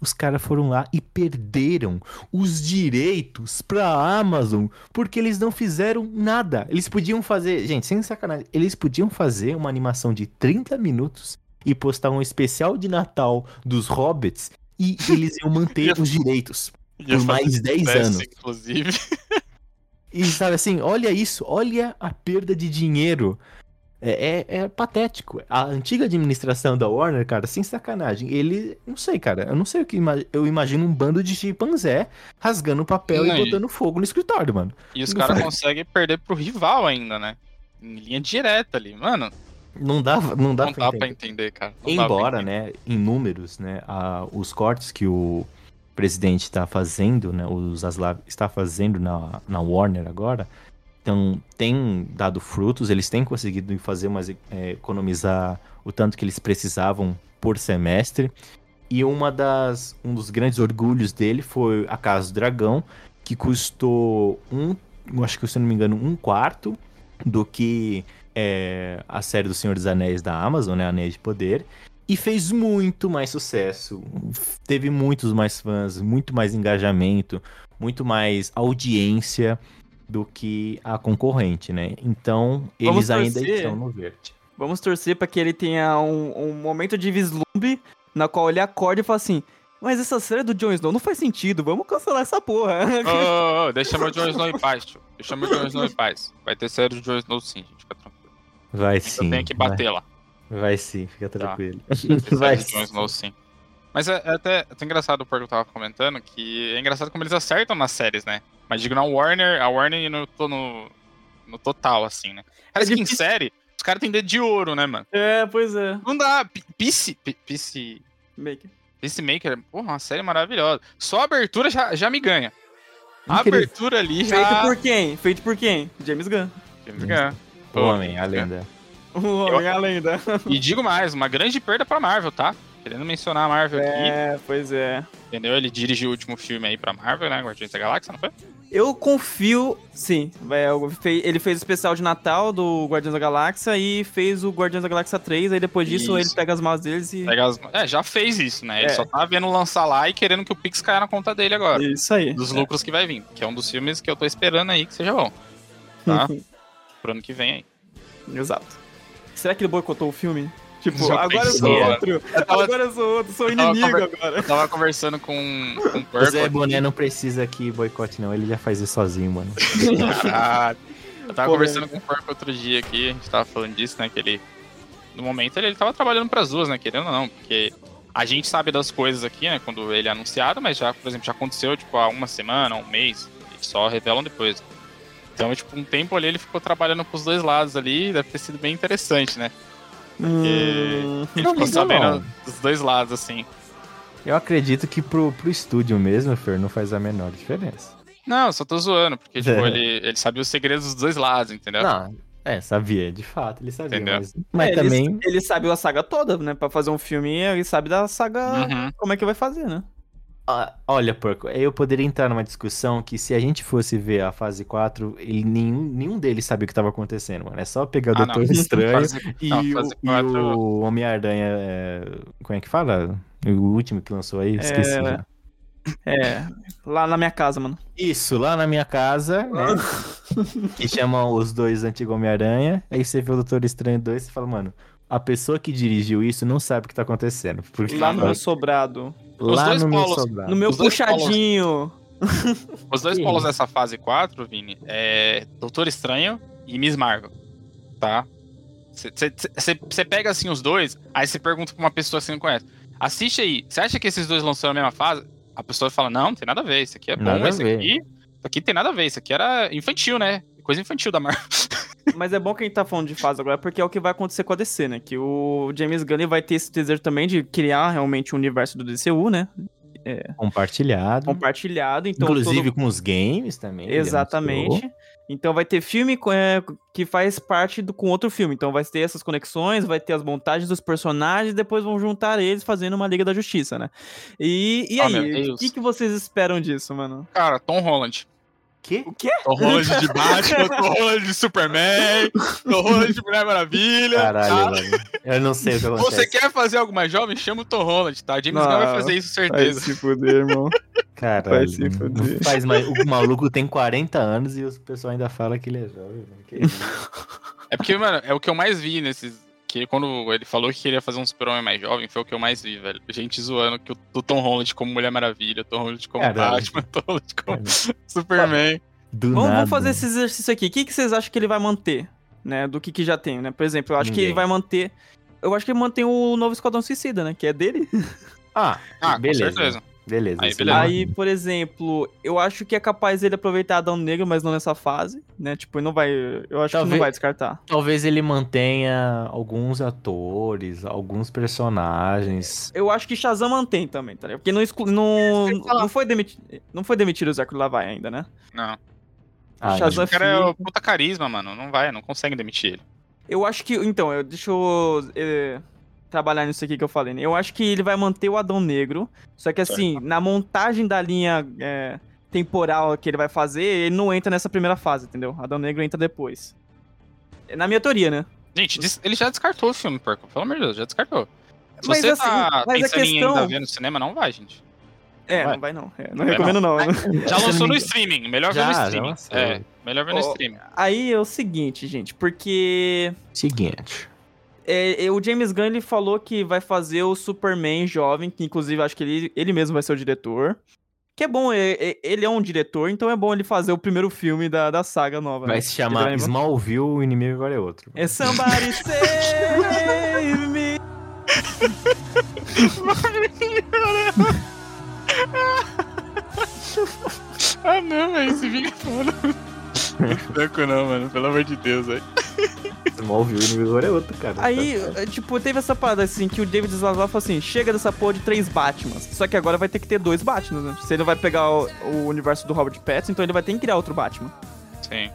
Os caras foram lá e perderam os direitos pra Amazon porque eles não fizeram nada. Eles podiam fazer, gente, sem sacanagem, eles podiam fazer uma animação de 30 minutos e postar um especial de Natal dos Hobbits e eles iam manter os direitos por mais 10 anos. Inclusive. E sabe assim, olha isso, olha a perda de dinheiro. É, é, é, patético. A antiga administração da Warner, cara, sem sacanagem, ele. Não sei, cara. Eu não sei o que. Eu imagino um bando de chimpanzé rasgando papel e botando fogo no escritório, mano. E os caras conseguem perder pro rival ainda, né? Em linha direta ali. Mano, não dá, não dá, não pra, dá entender. pra entender, cara. Não Embora, entender. né, em números, né, a, os cortes que o presidente está fazendo, né, o Zaslav está fazendo na, na Warner agora, então tem dado frutos, eles têm conseguido fazer, mas é, economizar o tanto que eles precisavam por semestre. E uma das, um dos grandes orgulhos dele foi a Casa do Dragão, que custou um, acho que se não me engano, um quarto do que é, a série do Senhor dos Anéis da Amazon, né? Anéis de Poder. E fez muito mais sucesso. Teve muitos mais fãs, muito mais engajamento, muito mais audiência do que a concorrente, né? Então, eles ainda estão no verde. Vamos torcer para que ele tenha um, um momento de vislumbre na qual ele acorde e fala assim: mas essa série do Jon Snow não faz sentido, vamos cancelar essa porra. Ô, oh, oh, deixa meu Jon Snow em paz, tio. Deixa meu Jon Snow em paz. Vai ter série do Jon Snow sim, gente, fica tranquilo. Vai sim. Tem que bater vai. lá. Vai sim, fica tá. tranquilo. Tá. Vai sim. Jon Snow sim. Mas é, é até, é até engraçado o que eu tava comentando, que é engraçado como eles acertam nas séries, né? Mas digo, na Warner, a Warner no, no, no total, assim, né? Parece é que em série, os caras têm dedo de ouro, né, mano? É, pois é. Não dá. Peace. Peace. Maker. Peacemaker, porra, uma série maravilhosa. Só a abertura já, já me ganha. A abertura ali já. Feito por quem? Feito por quem? James Gunn. James Gunn. O homem, a lenda. O homem, a lenda. E digo mais, uma grande perda pra Marvel, tá? Querendo mencionar a Marvel é, aqui. É, pois é. Entendeu? Ele dirigiu o último filme aí pra Marvel, né? Guardiões da Galáxia, não foi? Eu confio, sim. Ele fez o especial de Natal do Guardiões da Galáxia e fez o Guardiões da Galáxia 3. Aí depois disso isso. ele pega as malas deles e. As... É, já fez isso, né? Ele é. só tá vendo lançar lá e querendo que o Pix caia na conta dele agora. Isso aí. Dos lucros que vai vir. Que é um dos filmes que eu tô esperando aí que seja bom. Tá? Pro ano que vem aí. Exato. Será que ele boicotou o filme? Tipo, Já agora eu sou outro. Eu tava, agora eu sou outro, sou inimigo conver... agora. Eu tava conversando com, com o Zé Boné não precisa que boicote, não. Ele já faz isso sozinho, mano. Caralho. Eu tava Pô, conversando com o Purple outro dia aqui, a gente tava falando disso, né? Que ele. No momento ele, ele tava trabalhando pras duas, né? Querendo ou não, porque a gente sabe das coisas aqui, né? Quando ele é anunciado, mas já, por exemplo, já aconteceu, tipo, há uma semana, um mês. Eles só revelam depois. Então, tipo, um tempo ali ele ficou trabalhando pros dois lados ali, deve ter sido bem interessante, né? Porque hum, ele ficou sabendo não. dos dois lados, assim. Eu acredito que pro, pro estúdio mesmo, Fer, não faz a menor diferença. Não, só tô zoando, porque, tipo, é. ele, ele sabia os segredos dos dois lados, entendeu? Não, é, sabia, de fato, ele sabia. Entendeu? Mas, mas é, também. Ele, ele, sabe a saga toda, né? Pra fazer um filme, ele sabe da saga. Uhum. Como é que vai fazer, né? Ah, olha, Porco, eu poderia entrar numa discussão que se a gente fosse ver a fase 4, ele, nenhum, nenhum deles sabia o que estava acontecendo, mano. É só pegar o ah, Doutor não. Estranho fase, e, não, o, 4... e o Homem-Aranha. É... Como é que fala? O último que lançou aí? Esqueci é... já. É, lá na minha casa, mano. Isso, lá na minha casa, né? que chamam os dois antigos Homem-Aranha. Aí você vê o Doutor Estranho 2 e fala, mano, a pessoa que dirigiu isso não sabe o que tá acontecendo. Porque... Lá no meu sobrado. Os Lá no polos, meu. No meu Os puxadinho. Os dois polos dessa fase 4, Vini, é Doutor Estranho e Miss Marvel. Tá? Você pega assim os dois, aí você pergunta pra uma pessoa que você não conhece. Assiste aí, você acha que esses dois lançaram na mesma fase? A pessoa fala, não, não tem nada a ver, isso aqui é bom, esse aqui, isso aqui tem nada a ver, isso aqui era infantil, né? Coisa infantil da Marvel. Mas é bom que a gente tá falando de fase agora, porque é o que vai acontecer com a DC, né? Que o James Gunn vai ter esse desejo também de criar realmente o um universo do DCU, né? É... Compartilhado. Compartilhado. Então Inclusive todo... com os games também. Exatamente. Então vai ter filme é, que faz parte do, com outro filme. Então vai ter essas conexões, vai ter as montagens dos personagens, depois vão juntar eles fazendo uma Liga da Justiça, né? E, e aí, o que, que vocês esperam disso, mano? Cara, Tom Holland. Quê? O quê? Tom Holland de Batman, Tom Holland de Superman, Tom Holland de Mulher Maravilha. Caralho, tá? mano. Eu não sei o que acontece. Você quer fazer algo mais jovem? Chama o Tom Holland, tá? James Não, Gunn vai fazer isso, Vai certeza. se fuder, irmão. Caralho. Vai se fuder. Não faz mais. O maluco tem 40 anos e o pessoal ainda fala que ele é jovem. mano. Que? É porque, mano, é o que eu mais vi nesses. Que quando ele falou que queria fazer um super-homem mais jovem, foi o que eu mais vi, velho. Gente zoando que o, Tom Holland como Mulher Maravilha, o Tom Holland como Caralho. Batman, o Tom Holland como Superman. Do Vamos, nada. vamos fazer esse exercício aqui. O que, que vocês acham que ele vai manter? Né? Do que, que já tem, né? Por exemplo, eu acho que Ninguém. ele vai manter. Eu acho que ele mantém o novo Esquadrão Suicida, né? Que é dele. Ah, Ah, beleza. com certeza. Beleza. Aí, isso beleza. Aí, por exemplo, eu acho que é capaz ele aproveitar Adão Negro, mas não nessa fase, né? Tipo, não vai. Eu acho que Talvez- não vai descartar. Talvez ele mantenha alguns atores, alguns personagens. Eu acho que Shazam mantém também, tá ligado? Porque não, exclu... não, que falar. não, foi demiti... não foi demitido o Zachary Lavai ainda, né? Não. Ah, Shazam O cara é fica- o puta carisma, mano. Não vai, não consegue demitir ele. Eu acho que. Então, eu, deixa eu eh, trabalhar nisso aqui que eu falei, né? Eu acho que ele vai manter o Adão Negro. Só que assim, na montagem da linha eh, temporal que ele vai fazer, ele não entra nessa primeira fase, entendeu? Adão Negro entra depois. É Na minha teoria, né? Gente, ele já descartou o filme, porco. Pelo amor de Deus, já descartou. Se Mas você assim, tá mas a pensando em questão- ainda ver no cinema, não vai, gente. É, Vai. não vai não. É, não Vai recomendo não. Já Se eu não lançou no streaming. Melhor ver Já, no já streaming. É, melhor ver no Ó, streaming. Aí é o seguinte, gente, porque Seguinte. É, é, o James Gunn ele falou que vai fazer o Superman jovem, que inclusive acho que ele, ele mesmo vai ser o diretor. Que é bom, é- é- ele é um diretor, então é bom ele fazer o primeiro filme da, da saga nova. né? Vai se chamar vai- Smallville, o inimigo agora é outro. É Somebody Save Me! Ah, não, velho. Esse vídeo é foda. Branco não, mano. Pelo amor de Deus, velho. Smallville, agora é outro, cara. Aí, é, tipo, teve essa parada assim que o David Zaslav falou assim: chega dessa porra de três Batmans. Só que agora vai ter que ter dois Batmans, né? Se ele vai pegar o, o universo do Robert Pattinson, então ele vai ter que criar outro Batman. Sim.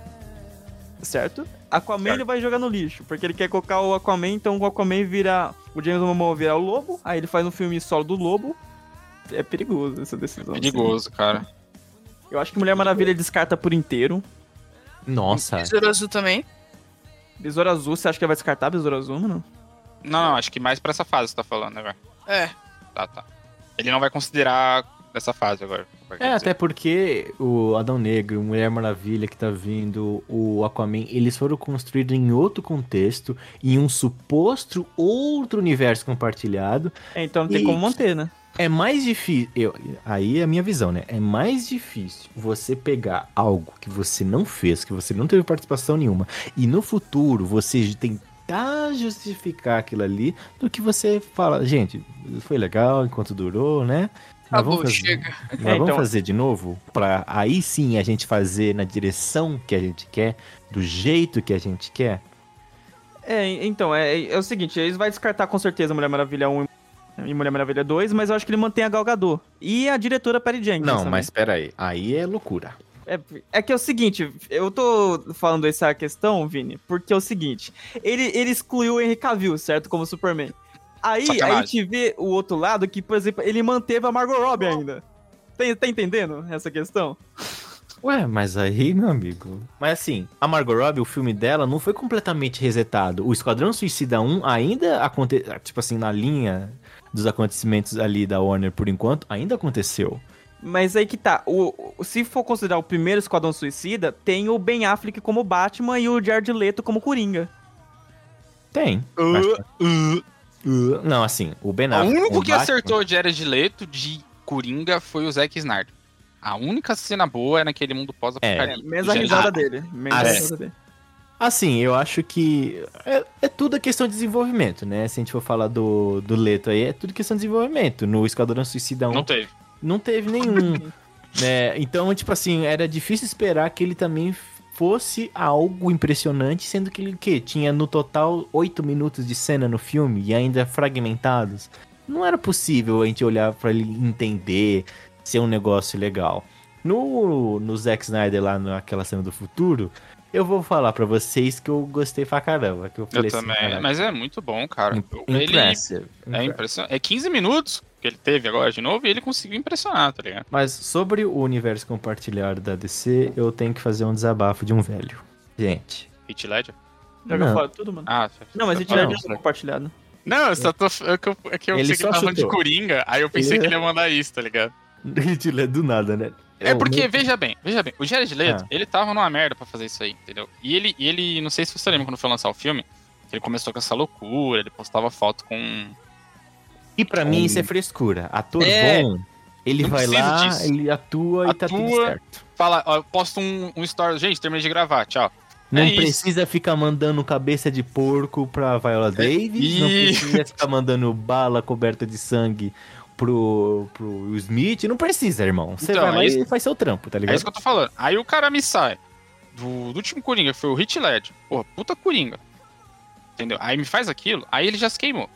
certo? Aquaman Certo. ele vai jogar no lixo, porque ele quer colocar o Aquaman, então o Aquaman vira. O James Momoa vira o lobo, aí ele faz um filme solo do lobo. É perigoso essa decisão. assim. Perigoso, cara. Eu acho que Mulher Maravilha descarta por inteiro. Nossa. Besouro Azul também. Besouro Azul, você acha que ele vai descartar Besouro Azul, mano? Não, não, acho que mais pra essa fase você tá falando, né, velho? É. Tá, tá. Ele não vai considerar dessa fase agora. É, até porque o Adão Negro, Mulher Maravilha que tá vindo, o Aquaman, eles foram construídos em outro contexto, em um suposto outro universo compartilhado. É, então não tem E- como manter, né? É mais difícil. Eu, aí é a minha visão, né? É mais difícil você pegar algo que você não fez, que você não teve participação nenhuma, e no futuro você tentar justificar aquilo ali, do que você fala, gente, foi legal enquanto durou, né? Acabou, vamos fazer, chega. É, vamos então- fazer de novo? Pra aí sim a gente fazer na direção que a gente quer, do jeito que a gente quer? É, então, é, é o seguinte, eles vão descartar com certeza Mulher Maravilha 1 e Mulher Maravilha 2, mas eu acho que ele mantém a Gal Gadot. E a diretora Patty Jenkins Não, também. mas pera aí. Aí é loucura. É, é que é o seguinte, eu tô falando essa questão, Vini, porque é o seguinte, ele, ele excluiu o Henry Cavill, certo, como Superman. Aí, aí a Sacanagem. gente vê o outro lado que, por exemplo, ele manteve a Margot Robbie ainda. Tem, tá entendendo essa questão? Ué, mas aí, meu amigo. Mas assim, a Margot Robbie, o filme dela não foi completamente resetado. O Esquadrão Suicida 1 ainda aconteceu, tipo assim, na linha dos acontecimentos ali da Warner por enquanto, ainda aconteceu. Mas aí que tá, o, o- se for considerar o primeiro Esquadrão Suicida, tem o Ben Affleck como Batman e o Jared Leto como Coringa. Tem. Mas- Uh, não, assim, o Ben O Affleck. único como que Batman- acertou de Jared Leto de Coringa foi o Zack Snyder. A única cena boa é naquele mundo É, pós-apocalipse. menos a Já- risada dele. Menos ah, a é. risada dele. Assim, eu acho que é, é tudo a questão de desenvolvimento, né? Se a gente for falar do, do Leto aí, é tudo questão de desenvolvimento. No Esquadrão Suicida 1 Não teve. não teve nenhum. né? Então, tipo assim, era difícil esperar que ele também fosse algo impressionante, sendo que ele o quê? Tinha no total oito minutos de cena no filme e ainda fragmentados. Não era possível a gente olhar pra ele entender ser um negócio legal. No, no Zack Snyder lá naquela cena do futuro, eu vou falar pra vocês que eu gostei pra caramba. Que eu Eu falei assim, também. "Caraca, Mas é muito bom, cara. im- Ele impressive. é impressionante. É 15 minutos. que ele teve agora de novo e ele conseguiu impressionar, tá ligado? Mas sobre o universo compartilhado da DC, eu tenho que fazer um desabafo de um velho. Gente. Hit Ledger? Joga Não. fora tudo, mano. Ah, Não, mas tá gente já falando. é compartilhado. Não, eu só tô. É que eu, é que eu Ele pensei que ele tava falando de. Coringa, aí eu pensei Ele- que ele ia mandar isso, tá ligado? Hit Ledger do nada, né? É porque, veja bem, veja bem, o Jared Leto, Ah. ele tava numa merda pra fazer isso aí, entendeu? E ele, e ele, não sei se você lembra quando foi lançar o filme, que ele começou com essa loucura, ele postava foto com. E pra mim isso é frescura. Ator É. bom, ele Não vai lá, disso. ele atua, e tá tudo Atua. certo. Fala, ó, posta um, um story, gente, terminei de gravar, tchau. Não É isso. precisa ficar mandando cabeça de porco pra Viola Davis, não isso. precisa ficar mandando bala coberta de sangue pro, pro Will Smith, não precisa, irmão. Você Então, vai lá é e isso- faz seu trampo, tá É ligado? isso que eu tô falando. Aí o cara me sai do, do último Coringa, que foi o Hit Ledger. Porra, puta Coringa. Entendeu? Aí me faz aquilo, aí ele já se queimou.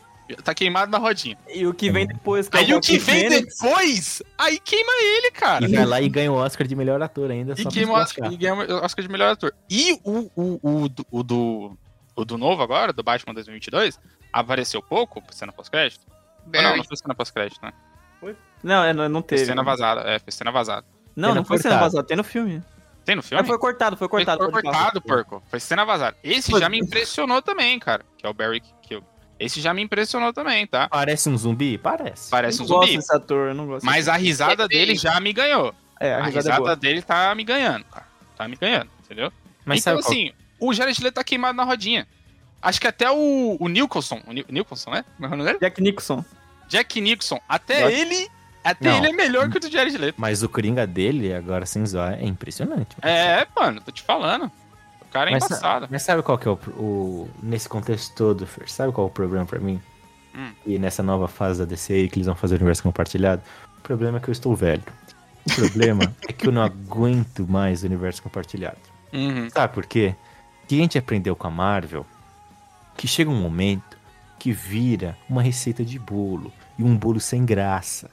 Tá queimado na rodinha. E o que vem depois, que é Aí o que vem Phoenix, depois, aí queima ele, cara. E vai lá e ganha o Oscar de melhor ator ainda, E queima o Oscar, e ganha o Oscar de melhor ator. E o, o, o, do- o do, o do novo agora, do Batman 2022, apareceu pouco, cena pós-crédito. Ah, Não, Barry. não foi cena pós-crédito, né? Não, é, não, não Foi teve. cena vazada, é, foi cena vazada. Não, Cena não foi cena vazada, tem no filme. Tem no filme? Ah, foi cortado, foi cortado. Foi falar. cortado, porco. Foi cena vazada. Esse Foi. já me impressionou também, cara. Que é o Barry Kill. Esse já me impressionou também, tá? Parece um zumbi? Parece. Parece Eu um não gosto zumbi. desse ator, eu não gosto. Mas a risada É, dele já me ganhou. É, A a risada, é risada boa. dele tá me ganhando, cara. Tá me ganhando, entendeu? Mas então, sabe qual- assim, o Jared Leto tá queimado na rodinha. Acho que até o, o Nicholson, o Ni- Nicholson, né? Como é o nome dele? Jack Nixon. Jack Nixon, até Nossa. ele, até Não. ele é melhor que o do Jared Leto. Mas o Coringa dele, agora sem zoar, é impressionante. É, mano, tô te falando. O cara é Mas, embaçado. mas sabe qual que é o, o- Nesse contexto todo, Fer, sabe qual é o problema pra mim? Hum. E nessa nova fase da DC que eles vão fazer o universo compartilhado? O problema é que eu estou velho. O problema é que eu não aguento mais o universo compartilhado. Uhum. Sabe por quê? Que a gente aprendeu com a Marvel que chega um momento que vira uma receita de bolo e um bolo sem graça.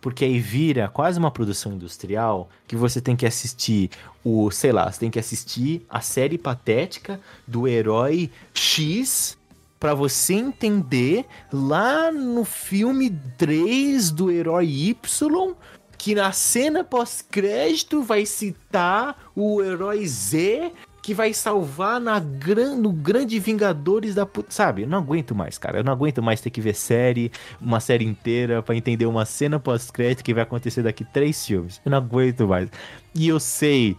Porque aí vira quase uma produção industrial que você tem que assistir o, sei lá, você tem que assistir a série patética do herói X pra você entender lá no filme 3 do herói Y que na cena pós-crédito vai citar o herói Z que vai salvar na gran, no Grande Vingadores da puta. Sabe? Eu não aguento mais, cara. Eu não aguento mais ter que ver série, uma série inteira, pra entender uma cena pós-crédito que vai acontecer daqui três filmes. Eu não aguento mais. E eu sei.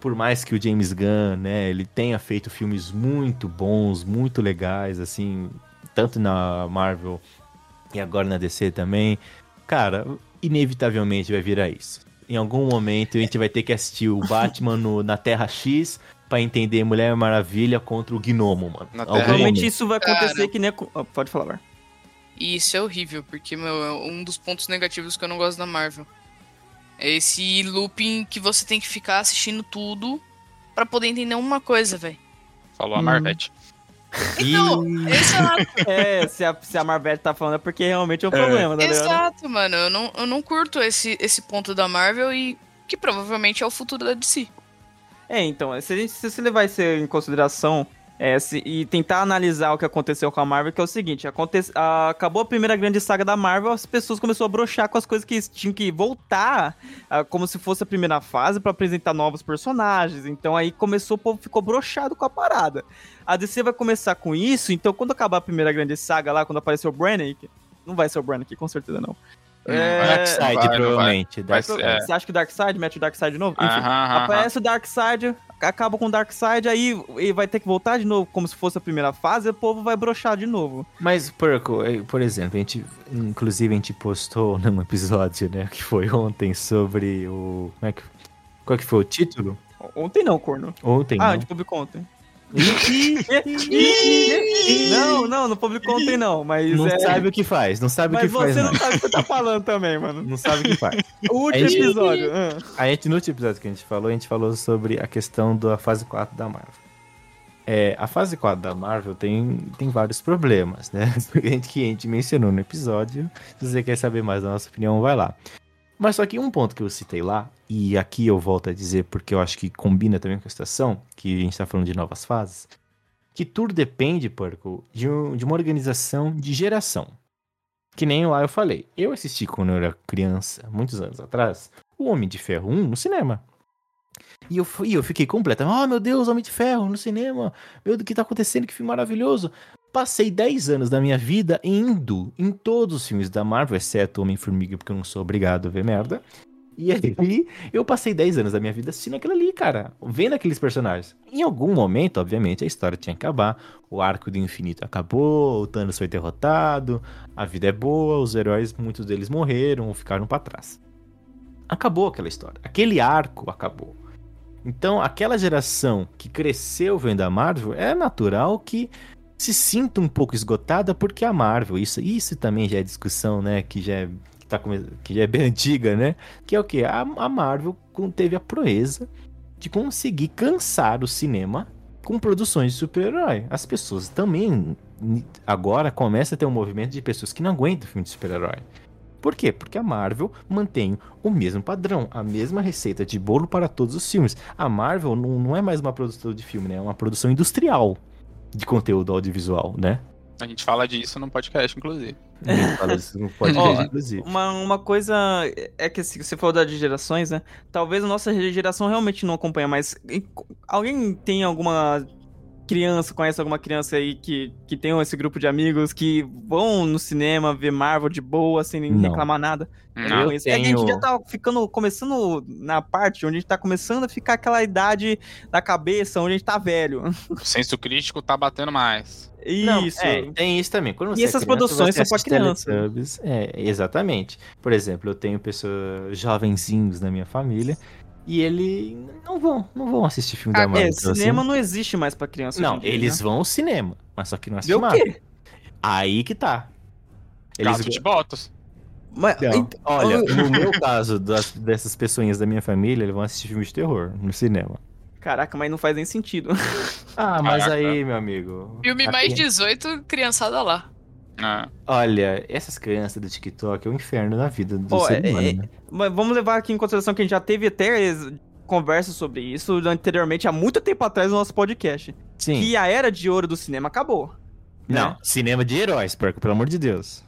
Por mais que o James Gunn, né, ele tenha feito filmes muito bons, muito legais, assim, tanto na Marvel e agora na DC também, cara, inevitavelmente vai virar isso. Em algum momento a gente vai ter que assistir o Batman no- na Terra X pra entender Mulher Maravilha contra o Gnomo, mano. Momento. isso vai Cara. acontecer que nem. Ah, pode falar, Bar. E isso é horrível, porque, meu, é um dos pontos negativos que eu não gosto da Marvel. É esse looping que você tem que ficar assistindo tudo pra poder entender uma coisa, velho. Falou a. Marvete. Então, exato, É, se a, se a Marvel tá falando é porque realmente é um problema, tá ligado? exato, mano. Eu não, eu não curto esse, esse ponto da Marvel e que provavelmente é o futuro da DC. É, então, se a gente se você levar isso em consideração é, se- e tentar analisar o que aconteceu com a Marvel, que é o seguinte, aconte, a- acabou a primeira grande saga da Marvel, as pessoas começaram a brochar com as coisas que tinham que voltar, ah, como se fosse a primeira fase, pra apresentar novos personagens, então aí começou, o povo ficou brochado com a parada. A DC vai começar com isso, então quando acabar a primeira grande saga lá, quando aparecer o Brannick, não vai ser o Brannick, com certeza não. É, Darkseid, vai, não vai. provavelmente. Vai ser- é. Você acha que o Darkseid mete o Darkseid de novo? Enfim, Aham, aham, Aparece o Darkseid, acaba com o Darkseid, aí e vai ter que voltar de novo, como se fosse a primeira fase, e o povo vai brochar de novo. Mas, Perco, eh, por exemplo, a gente, inclusive a gente postou num episódio, né, que foi ontem sobre o... Como é que... Qual que foi o título? Ontem não, corno. Ontem, ah, a não? gente publicou ontem. Não, não, não publicou ontem não, mas Não é... sabe o que faz, não sabe o Mas que faz, você não. sabe o que você tá falando também, mano. Não sabe o que faz. O último gente- episódio. ah. A gente, no último episódio que a gente falou, a gente falou sobre a questão da fase 4 da Marvel. É, a fase 4 da Marvel tem, tem vários problemas, né? Que a gente mencionou no episódio. Se você quer saber mais da nossa opinião, vai lá. Mas só que um ponto que eu citei lá, e aqui eu volto a dizer porque eu acho que combina também com a situação, que a gente tá falando de novas fases, que tudo depende, Porco, de, um- de uma organização de geração. Que nem lá eu falei. Eu assisti quando eu era criança, muitos anos atrás, o Homem de Ferro 1 no cinema. E eu, fui, eu fiquei completa. Oh, meu Deus, Homem de Ferro no cinema. Meu Deus, o que tá acontecendo? Que filme maravilhoso. Passei 10 anos da minha vida indo em todos os filmes da Marvel, exceto Homem-Formiga, porque eu não sou obrigado a ver merda. E aí, eu passei 10 anos da minha vida assistindo aquilo ali, cara. Vendo aqueles personagens. Em algum momento, obviamente, a história tinha que acabar. O arco do infinito acabou, o Thanos foi derrotado, a vida é boa, os heróis, muitos deles morreram ou ficaram para trás. Acabou aquela história. Aquele arco acabou. Então, aquela geração que cresceu vendo a Marvel, é natural que se sinta um pouco esgotada porque a Marvel, isso, isso também já é discussão, né, que já é que, tá, que já é bem antiga, né? Que é o que? A, a Marvel teve a proeza de conseguir cansar o cinema com produções de super-herói. As pessoas também agora começa a ter um movimento de pessoas que não aguentam filme de super-herói. Por quê? Porque a Marvel mantém o mesmo padrão, a mesma receita de bolo para todos os filmes. A Marvel não, não é mais uma produção de filme, né? É uma produção industrial de conteúdo audiovisual, né? A gente fala disso no podcast, inclusive. Uma, uma coisa é que assim, você falou da de gerações, né? Talvez a nossa geração realmente não acompanha, mas alguém tem alguma criança, conhece alguma criança aí que, que tem esse grupo de amigos que vão no cinema ver Marvel de boa, sem nem reclamar nada? Não, eu tenho... É a gente já tá ficando, começando na parte onde a gente tá começando a ficar aquela idade da cabeça, onde a gente tá velho. O senso crítico tá batendo mais. Isso. Não, é, tem isso também. Quando e essas é criança, produções são para criança. É, exatamente. Por exemplo, eu tenho pessoas jovenzinhos na minha família e ele não vão, não vão assistir filme ah, da Marvel. É, então, cinema assim. não existe mais para criança. Não, dia, eles né? vão ao cinema, mas só que não assistem Marvel. Quê? Aí que tá. Eles Gato de botas. Mas, então, olha, no meu caso, das, dessas pessoas da minha família, eles vão assistir filme de terror no cinema. Caraca, mas não faz nem sentido. Ah, mas Caraca. aí, meu amigo. Filme aqui... mais 18, criançada lá. Ah. Olha, essas crianças do TikTok é um inferno na vida do oh, ser é, humano. É, né? Mas vamos levar aqui em consideração que a gente já teve até conversa sobre isso anteriormente, há muito tempo atrás no nosso podcast. Sim. Que a era de ouro do cinema acabou. Não, né? cinema de heróis, porco, pelo amor de Deus.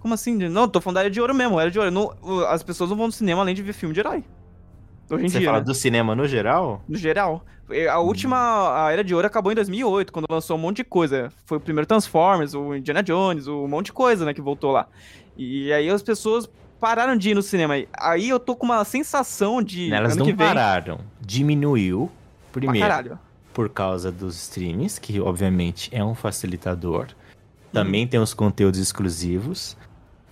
Como assim? Não, tô falando da era de ouro mesmo, era de ouro. Não, as pessoas não vão no cinema além de ver filme de herói. Hoje em Você dia, fala né? do cinema no geral? No geral. A última, a Era de Ouro acabou em 2008, quando lançou um monte de coisa. Foi o primeiro Transformers, o Indiana Jones, um monte de coisa, né, que voltou lá. E aí as pessoas pararam de ir no cinema. Aí eu tô com uma sensação de. Elas não pararam. Diminuiu, primeiro, por causa dos streams, que obviamente é um facilitador. Também hum. tem os conteúdos exclusivos.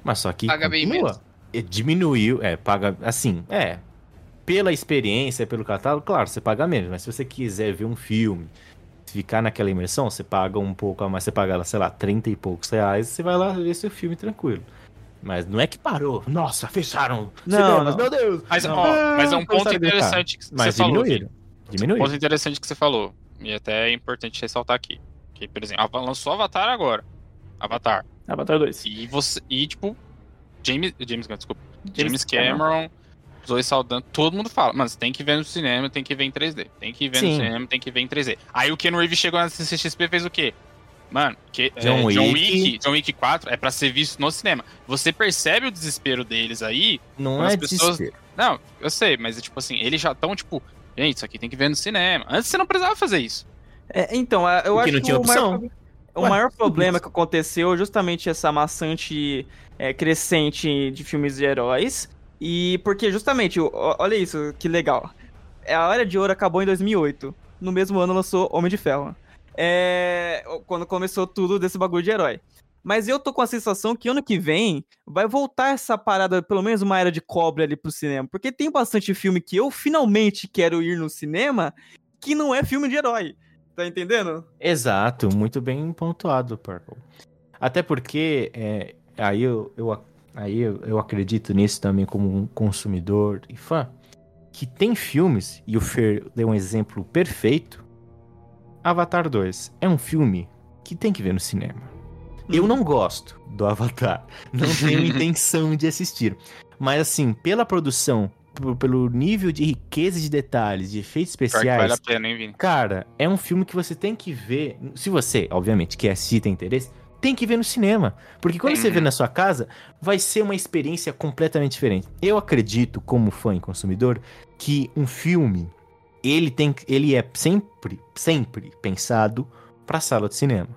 Mas só que. Paga continua. bem mesmo. Diminuiu, é, paga. Assim, é pela experiência, pelo catálogo, claro, você paga menos. Mas se você quiser ver um filme, ficar naquela imersão, você paga um pouco a mais, você paga, sei lá, 30 e poucos reais, você vai lá ver seu filme tranquilo. Mas não é que parou. Nossa, fecharam. Não, não. meu Deus. Mas, ó, mas é um ponto interessante que mas você diminuíram. falou. Diminuíram. Um ponto interessante que você falou. E até é importante ressaltar aqui. Que, por exemplo, lançou Avatar agora. Avatar. Avatar 2. E você. E tipo. James. James desculpa. James, James Cameron. Cameron Zoe Saldana, todo mundo fala, mas tem que ver no cinema, tem que ver em 3D. Tem que ver Sim. no cinema, tem que ver em 3D. Aí o Ken Reeves chegou na CCXP e fez o quê? Mano, que, John, é, John, Wick. John Wick 4 é para ser visto no cinema. Você percebe o desespero deles aí? Não é pessoas... desespero. Não, eu sei, mas tipo assim, eles já estão tipo, gente, isso aqui tem que ver no cinema. Antes você não precisava fazer isso. É, então, é, eu Porque acho não tinha que opção. o maior, o maior problema que aconteceu justamente essa maçante é, crescente de filmes de heróis e porque justamente, olha isso, que legal. É, a Era de Ouro acabou em 2008. No mesmo ano lançou Homem de Ferro. É, quando começou tudo desse bagulho de herói. Mas eu tô com a sensação que ano que vem vai voltar essa parada, pelo menos uma era de cobre ali pro cinema. Porque tem bastante filme que eu finalmente quero ir no cinema que não é filme de herói. Tá entendendo? Exato, muito bem pontuado, Purple. Até porque é, aí eu, eu aí eu, eu acredito nisso também como um consumidor e fã, que tem filmes, e o Fer deu um exemplo perfeito. Avatar 2 é um filme que tem que ver no cinema. Eu não gosto do Avatar, não tenho intenção de assistir, mas assim, pela produção, pelo nível de riqueza de detalhes, de efeitos especiais. Vale a pena, hein, Vini? Cara, é um filme que você tem que ver. Se você, obviamente, quer assistir, tem interesse, tem que ver no cinema. Porque quando você vê na sua casa, vai ser uma experiência completamente diferente. Eu acredito, como fã e consumidor, que um filme, ele tem ele é sempre, sempre pensado pra sala de cinema.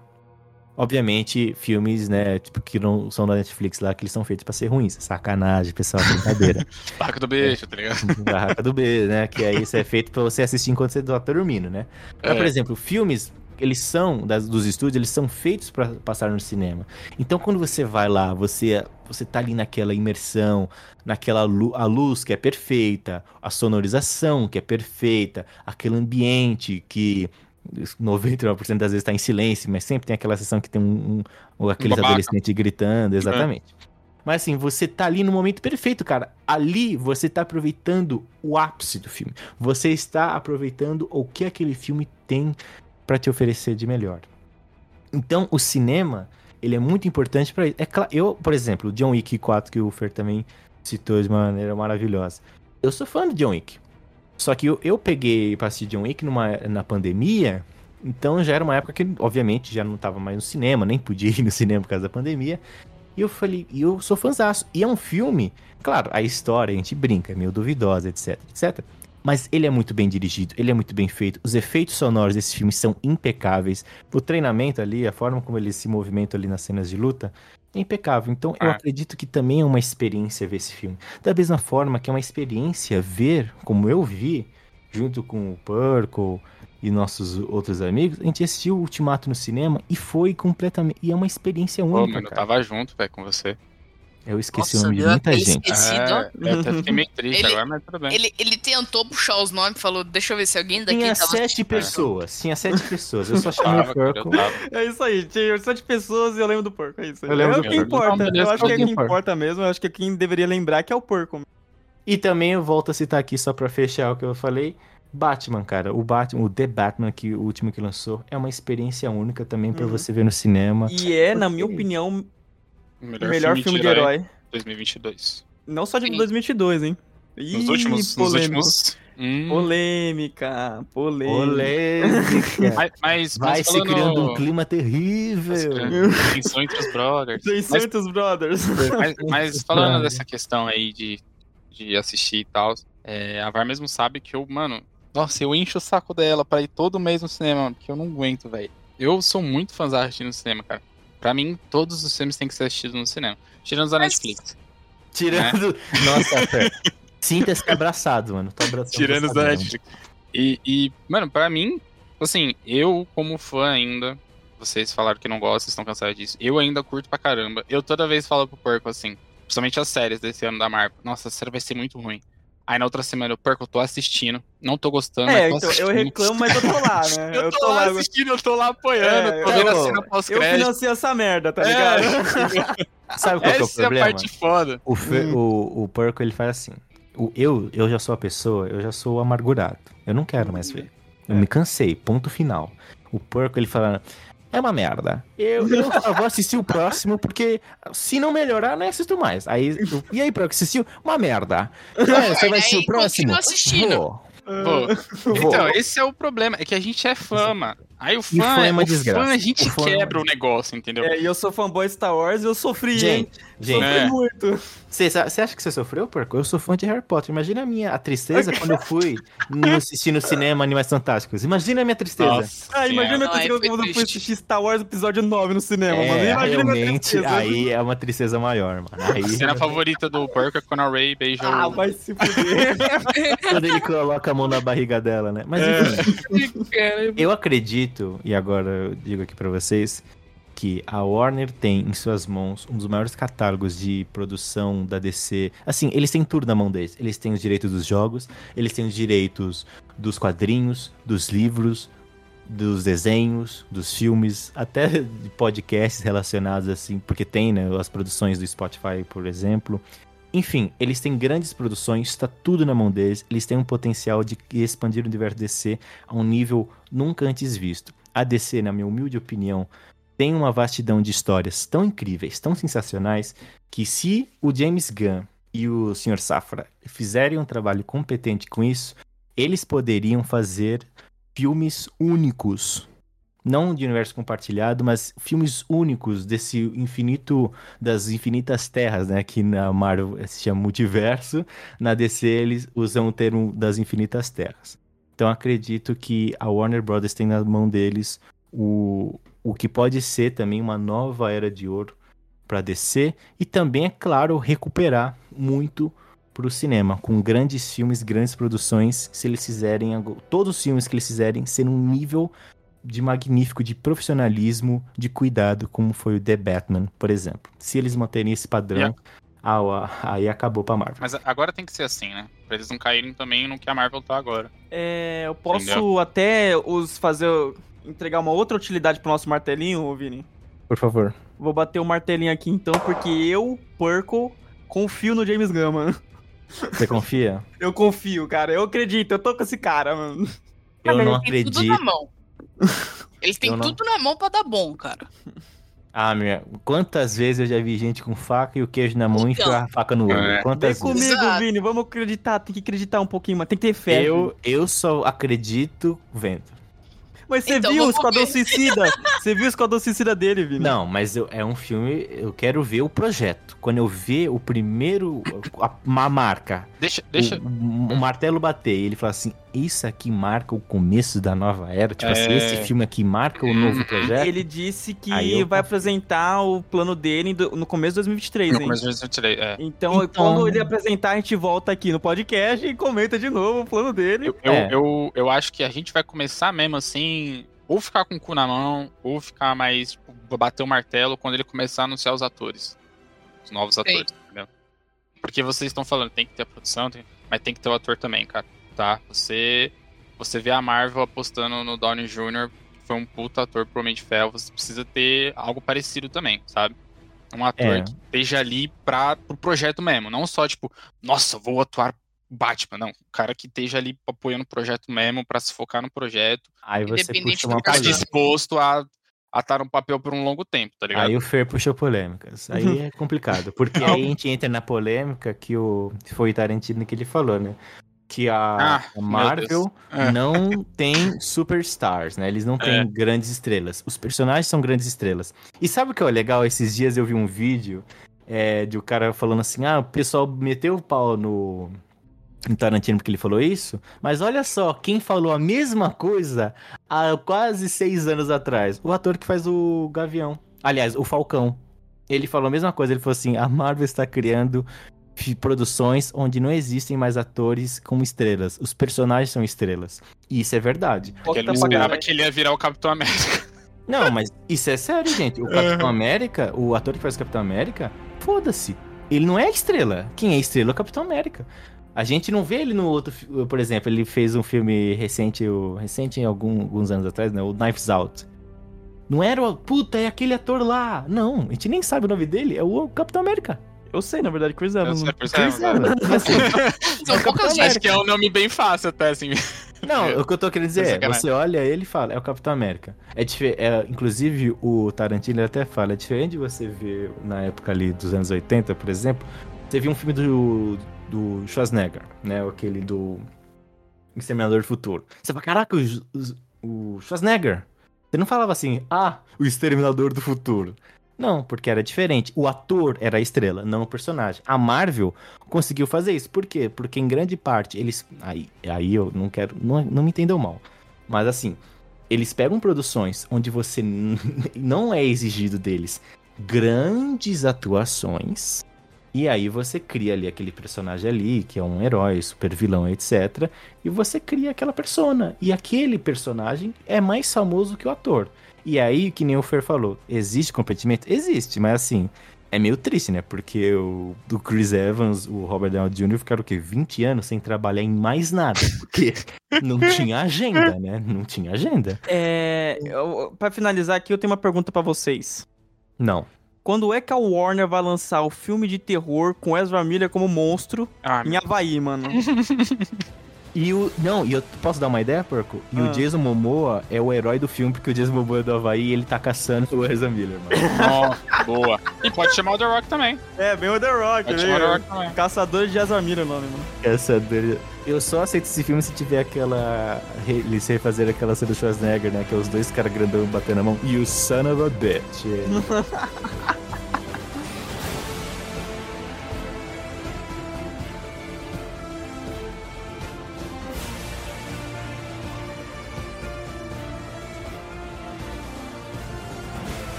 Obviamente, filmes, né, tipo, que não são da Netflix lá, que eles são feitos pra ser ruins. Sacanagem, pessoal, brincadeira. Barraca do beijo, tá ligado? Barraca do beijo, né? Que aí isso é feito pra você assistir enquanto você tá dormindo, né? Mas, É. por exemplo, filmes, eles são, das, dos estúdios, eles são feitos pra passar no cinema. Então, quando você vai lá, você, você tá ali naquela imersão, naquela lu a luz que é perfeita, a sonorização que é perfeita, aquele ambiente que 99% das vezes tá em silêncio, mas sempre tem aquela sessão que tem um, um aqueles babaca. adolescentes gritando, exatamente. Mas assim, você tá ali no momento perfeito, cara. Ali você tá aproveitando o ápice do filme. Você está aproveitando o que aquele filme tem pra te oferecer de melhor. Então, o cinema, ele é muito importante pra isso. É claro, eu, por exemplo, John Wick 4 que o Fer também citou de maneira maravilhosa. Eu sou fã do John Wick. Só que eu, eu peguei pra assistir John Wick numa, na pandemia, então já era uma época que, obviamente, já não tava mais no cinema, nem podia ir no cinema por causa da pandemia. E eu falei, e eu sou fãzaço. E é um filme, claro, a história a gente brinca, é meio duvidosa, etc, etc. Mas ele é muito bem dirigido, ele é muito bem feito. Os efeitos sonoros desse filme são impecáveis. O treinamento ali, a forma como eles se movimentam ali nas cenas de luta, é impecável. Então eu Ah. acredito que também é uma experiência ver esse filme. Da mesma forma que é uma experiência ver, como eu vi, junto com o Purple e nossos outros amigos, a gente assistiu o Ultimato no cinema e foi completamente. E é uma experiência Pô, única, mano, eu tava junto, velho, com você. Eu esqueci Nossa, o nome de muita gente. É, eu até fiquei meio triste Ele- agora, mas tudo bem. Ele, ele tentou puxar os nomes, falou, deixa eu ver se alguém daqui Tinha tava sete assistindo. pessoas, tinha sete pessoas. Eu só chamei o tava. É isso aí, tinha sete pessoas e eu lembro do porco. É isso aí. Eu lembro é do o que porco. importa. Eu acho que é é o que importa. importa mesmo. Eu acho que quem deveria lembrar que é o porco. E também eu volto a citar aqui só pra fechar o que eu falei. Batman, cara, o Batman, o The Batman, que o último que lançou, é uma experiência única também pra Uhum. você ver no cinema. E é, na minha opinião, O melhor, melhor filme de herói. 2022. Não só de Sim. 2022, hein? Nos Ih, últimos. Nos últimos. Hum, Polêmica, polêmica. Polêmica. mas, mas, Vai mas se falando- criando um clima terrível. Tensão entre os brothers. Tem Mas, certos brothers. mas- mas falando dessa questão aí de, de assistir e tal, é, a VAR mesmo sabe que eu, mano, nossa, eu encho o saco dela pra ir todo mês no cinema, porque eu não aguento, velho. Eu sou muito fãzão de assistir no cinema, cara. Pra mim, todos os filmes têm que ser assistidos no cinema. Tirando os da Netflix. Tirando. Nossa, Fer. Sinta-se abraçado, mano. Tô abraçando Tirando os da. Netflix. E, e, mano, pra mim, assim, eu como fã ainda, vocês falaram que não gostam, estão cansados disso. Eu ainda curto pra caramba. Eu toda vez falo pro Porco assim, principalmente as séries desse ano da Marvel. Nossa, a série vai ser muito ruim. Aí na outra semana eu, Porco, eu tô assistindo, não tô gostando, É, mas tô então, eu assistindo. reclamo, mas eu tô lá, né? Eu tô, lá assistindo, eu tô lá apoiando, É, tô vendo eu- a cena Eu pós-crédito. financio essa merda, tá É. ligado? Sabe qual que é o Essa é a problema? parte foda. O, Fer- Hum. o, o Purple, ele faz assim. O, eu, eu já sou a pessoa, eu já sou amargurado. Eu não quero mais ver. Eu É. me cansei, ponto final. O Purple, ele fala, é uma merda. Eu, eu só vou assistir o próximo, porque se não melhorar, não assisto mais. Aí, eu- e aí, Purple, assistiu? Uma merda. Ah, você vai assistir Aí o próximo? assistindo. Vou. Vou. Então, esse é o problema, é que a gente é fã, mano. Aí o fã, fã é uma o desgraça. fã a gente O fã- quebra o negócio, entendeu? É, e eu sou fanboy Star Wars e eu sofri, Gente, hein? gente, Sofri É. muito. Você, acha que você sofreu, porco? Eu sou fã de Harry Potter. Imagina a minha a tristeza quando eu fui no, assistir no cinema Animais Fantásticos. Imagina a minha tristeza. Nossa Ah, imagina eu aí foi quando eu fui assistir Star Wars Episódio 9 no cinema, mano. É, Imagina a minha realmente, tristeza. aí é uma tristeza maior, mano. A Aí, cena favorita do Porco é quando a Ray beija Ah, o... vai se fuder. quando ele coloca a mão na barriga dela, né? Mas É. enfim, Cara, eu acredito, e agora eu digo aqui pra vocês, que a Warner tem em suas mãos um dos maiores catálogos de produção da DC. Assim, eles têm tudo na mão deles. Eles têm os direitos dos jogos, eles têm os direitos dos quadrinhos, dos livros, dos desenhos, dos filmes, até de podcasts relacionados assim, porque tem, né, as produções do Spotify, por exemplo. Enfim, eles têm grandes produções, está tudo na mão deles, eles têm um potencial de expandir o universo DC a um nível nunca antes visto. A DC, na minha humilde opinião, tem uma vastidão de histórias tão incríveis, tão sensacionais, que se o James Gunn e o Sr. Safra fizerem um trabalho competente com isso, eles poderiam fazer filmes únicos não de universo compartilhado, mas filmes únicos desse infinito, das infinitas terras, né? Que na Marvel se chama multiverso, na DC eles usam o termo das infinitas terras. Então acredito que a Warner Brothers tem na mão deles o, o que pode ser também uma nova era de ouro para DC e também, é claro, recuperar muito para o cinema, com grandes filmes, grandes produções, se eles fizerem, todos os filmes que eles fizerem, ser um nível de magnífico, de profissionalismo, de cuidado, como foi o The Batman, por exemplo. Se eles manterem esse padrão, yeah. ah, aí acabou pra Marvel. Mas agora tem que ser assim, né? Pra eles não caírem também no que a Marvel tá agora. É, eu posso Entendeu? até os fazer entregar uma outra utilidade pro nosso martelinho, Vini? Por favor. Vou bater o martelinho aqui então, porque eu, Purple, confio no James Gunn, mano. Você confia? eu confio, cara. Eu acredito, eu tô com esse cara, mano. Eu não acredito. Tudo na mão. Ele tem eu tudo não... na mão pra dar bom, cara. Ah, minha, quantas vezes eu já vi gente com faca e o queijo na mão então, e enfiar a faca no olho? É. Quantas Vem vezes? comigo, Vini, vamos acreditar, tem que acreditar um pouquinho, mas tem que ter fé. Eu, eu só acredito vendo. Mas você então, viu o Esquadrão Suicida? Você viu o Esquadrão Suicida dele, Vini? Não, mas eu, é um filme, eu quero ver o projeto. Quando eu ver o primeiro, a, a marca, deixa, deixa. O, o, martelo bater, ele fala assim, isso aqui marca o começo da nova era? Tipo assim, é... assim, esse filme aqui marca o novo uhum. projeto? Ele disse que eu... vai apresentar o plano dele no começo de 2023, no hein? começo de 2023, é. Então, então, quando ele apresentar, a gente volta aqui no podcast e comenta de novo o plano dele. Eu, é. eu, eu, eu acho que a gente vai começar mesmo assim ou ficar com o cu na mão, ou ficar mais, tipo, bater o martelo quando ele começar a anunciar os atores. Os novos Sim. atores? Porque vocês estão falando, tem que ter a produção, tem... mas tem que ter o ator também, cara. Tá? Você. Você vê a Marvel apostando no Downey Jr., que foi um puta ator pro Homem de Ferro, você precisa ter algo parecido também, sabe? Um ator é. que esteja ali pra, pro projeto mesmo. Não só, tipo, nossa, vou atuar Batman, não. O cara que esteja ali apoiando o projeto mesmo para se focar no projeto. Aí você puxa uma ficar disposto a a estar no papel por um longo tempo, tá ligado? Aí o Fer puxou polêmicas. Aí é complicado. Porque aí a gente entra na polêmica que o foi o Tarantino que ele falou, né? Que a, ah, a Marvel é. não tem superstars, né? Eles não têm é. grandes estrelas. Os personagens são grandes estrelas. E sabe o que é legal? Esses dias eu vi um vídeo é, de o um cara falando assim: ah, o pessoal meteu o pau no, em Tarantino porque ele falou isso, mas olha só, quem falou a mesma coisa há quase seis anos atrás? O ator que faz o Gavião. Aliás, o Falcão. Ele falou a mesma coisa, ele falou assim, a Marvel está criando produções onde não existem mais atores como estrelas. Os personagens são estrelas. E isso é verdade. Porque ele esperava que ele ia virar o Capitão América. Não, mas isso é sério, gente. O Capitão América, o ator que faz o Capitão América, foda-se. Ele não é estrela. Quem é estrela é o Capitão América. A gente não vê ele no outro, por exemplo, ele fez um filme recente, o, recente algum, alguns anos atrás, né? O Knives Out. Não era o. Puta, é aquele ator lá. Não, a gente nem sabe o nome dele. É o Capitão América. Eu sei, na verdade, Chris Evans. Sei, Chris, Chris Evans. Assim, São poucas Acho que é um nome bem fácil até, assim. Não, o que eu tô querendo dizer é, você olha ele e fala, é o Capitão América. É, é Inclusive, o Tarantino até fala, é diferente de você ver na época ali dos anos 80, por exemplo, você viu um filme do, do Schwarzenegger, né? Aquele do Exterminador do Futuro. Você fala, caraca, o, o Schwarzenegger. Você não falava assim, ah, o Exterminador do Futuro. Não, porque era diferente. O ator era a estrela, não o personagem. A Marvel conseguiu fazer isso. Por quê? Porque em grande parte eles. Aí, aí eu não quero. Não, não me entendam mal. Mas assim, eles pegam produções onde você não é exigido deles grandes atuações e aí você cria ali aquele personagem ali, que é um herói, super vilão, etc. E você cria aquela persona. E aquele personagem é mais famoso que o ator. E aí, que nem o Fer falou, existe competimento? Existe, mas assim, é meio triste, né? Porque o do Chris Evans, o Robert Downey Jr. ficaram o quê? 20 anos sem trabalhar em mais nada. Porque não tinha agenda, né? Não tinha agenda. É. Para finalizar aqui, eu tenho uma pergunta para vocês. Não. Quando é que a Warner vai lançar o filme de terror com Ezra Miller como monstro ah, em Havaí, mano? E o. Não, e eu posso dar uma ideia, porco? E Ah. o Jason Momoa é o herói do filme, porque o Jason Momoa é do Havaí e ele tá caçando o Ezra Miller, mano. Nossa, boa. E pode chamar o The Rock também. É, bem o The Rock, Pode né? chamar o The Rock também. Caçador de Azamira o nome, mano. Caçador. Eu só aceito esse filme se tiver aquela. Eles refazer aquela cena do Schwarzenegger, né? Que é os dois caras grandão batendo a mão. You son of a bitch. É.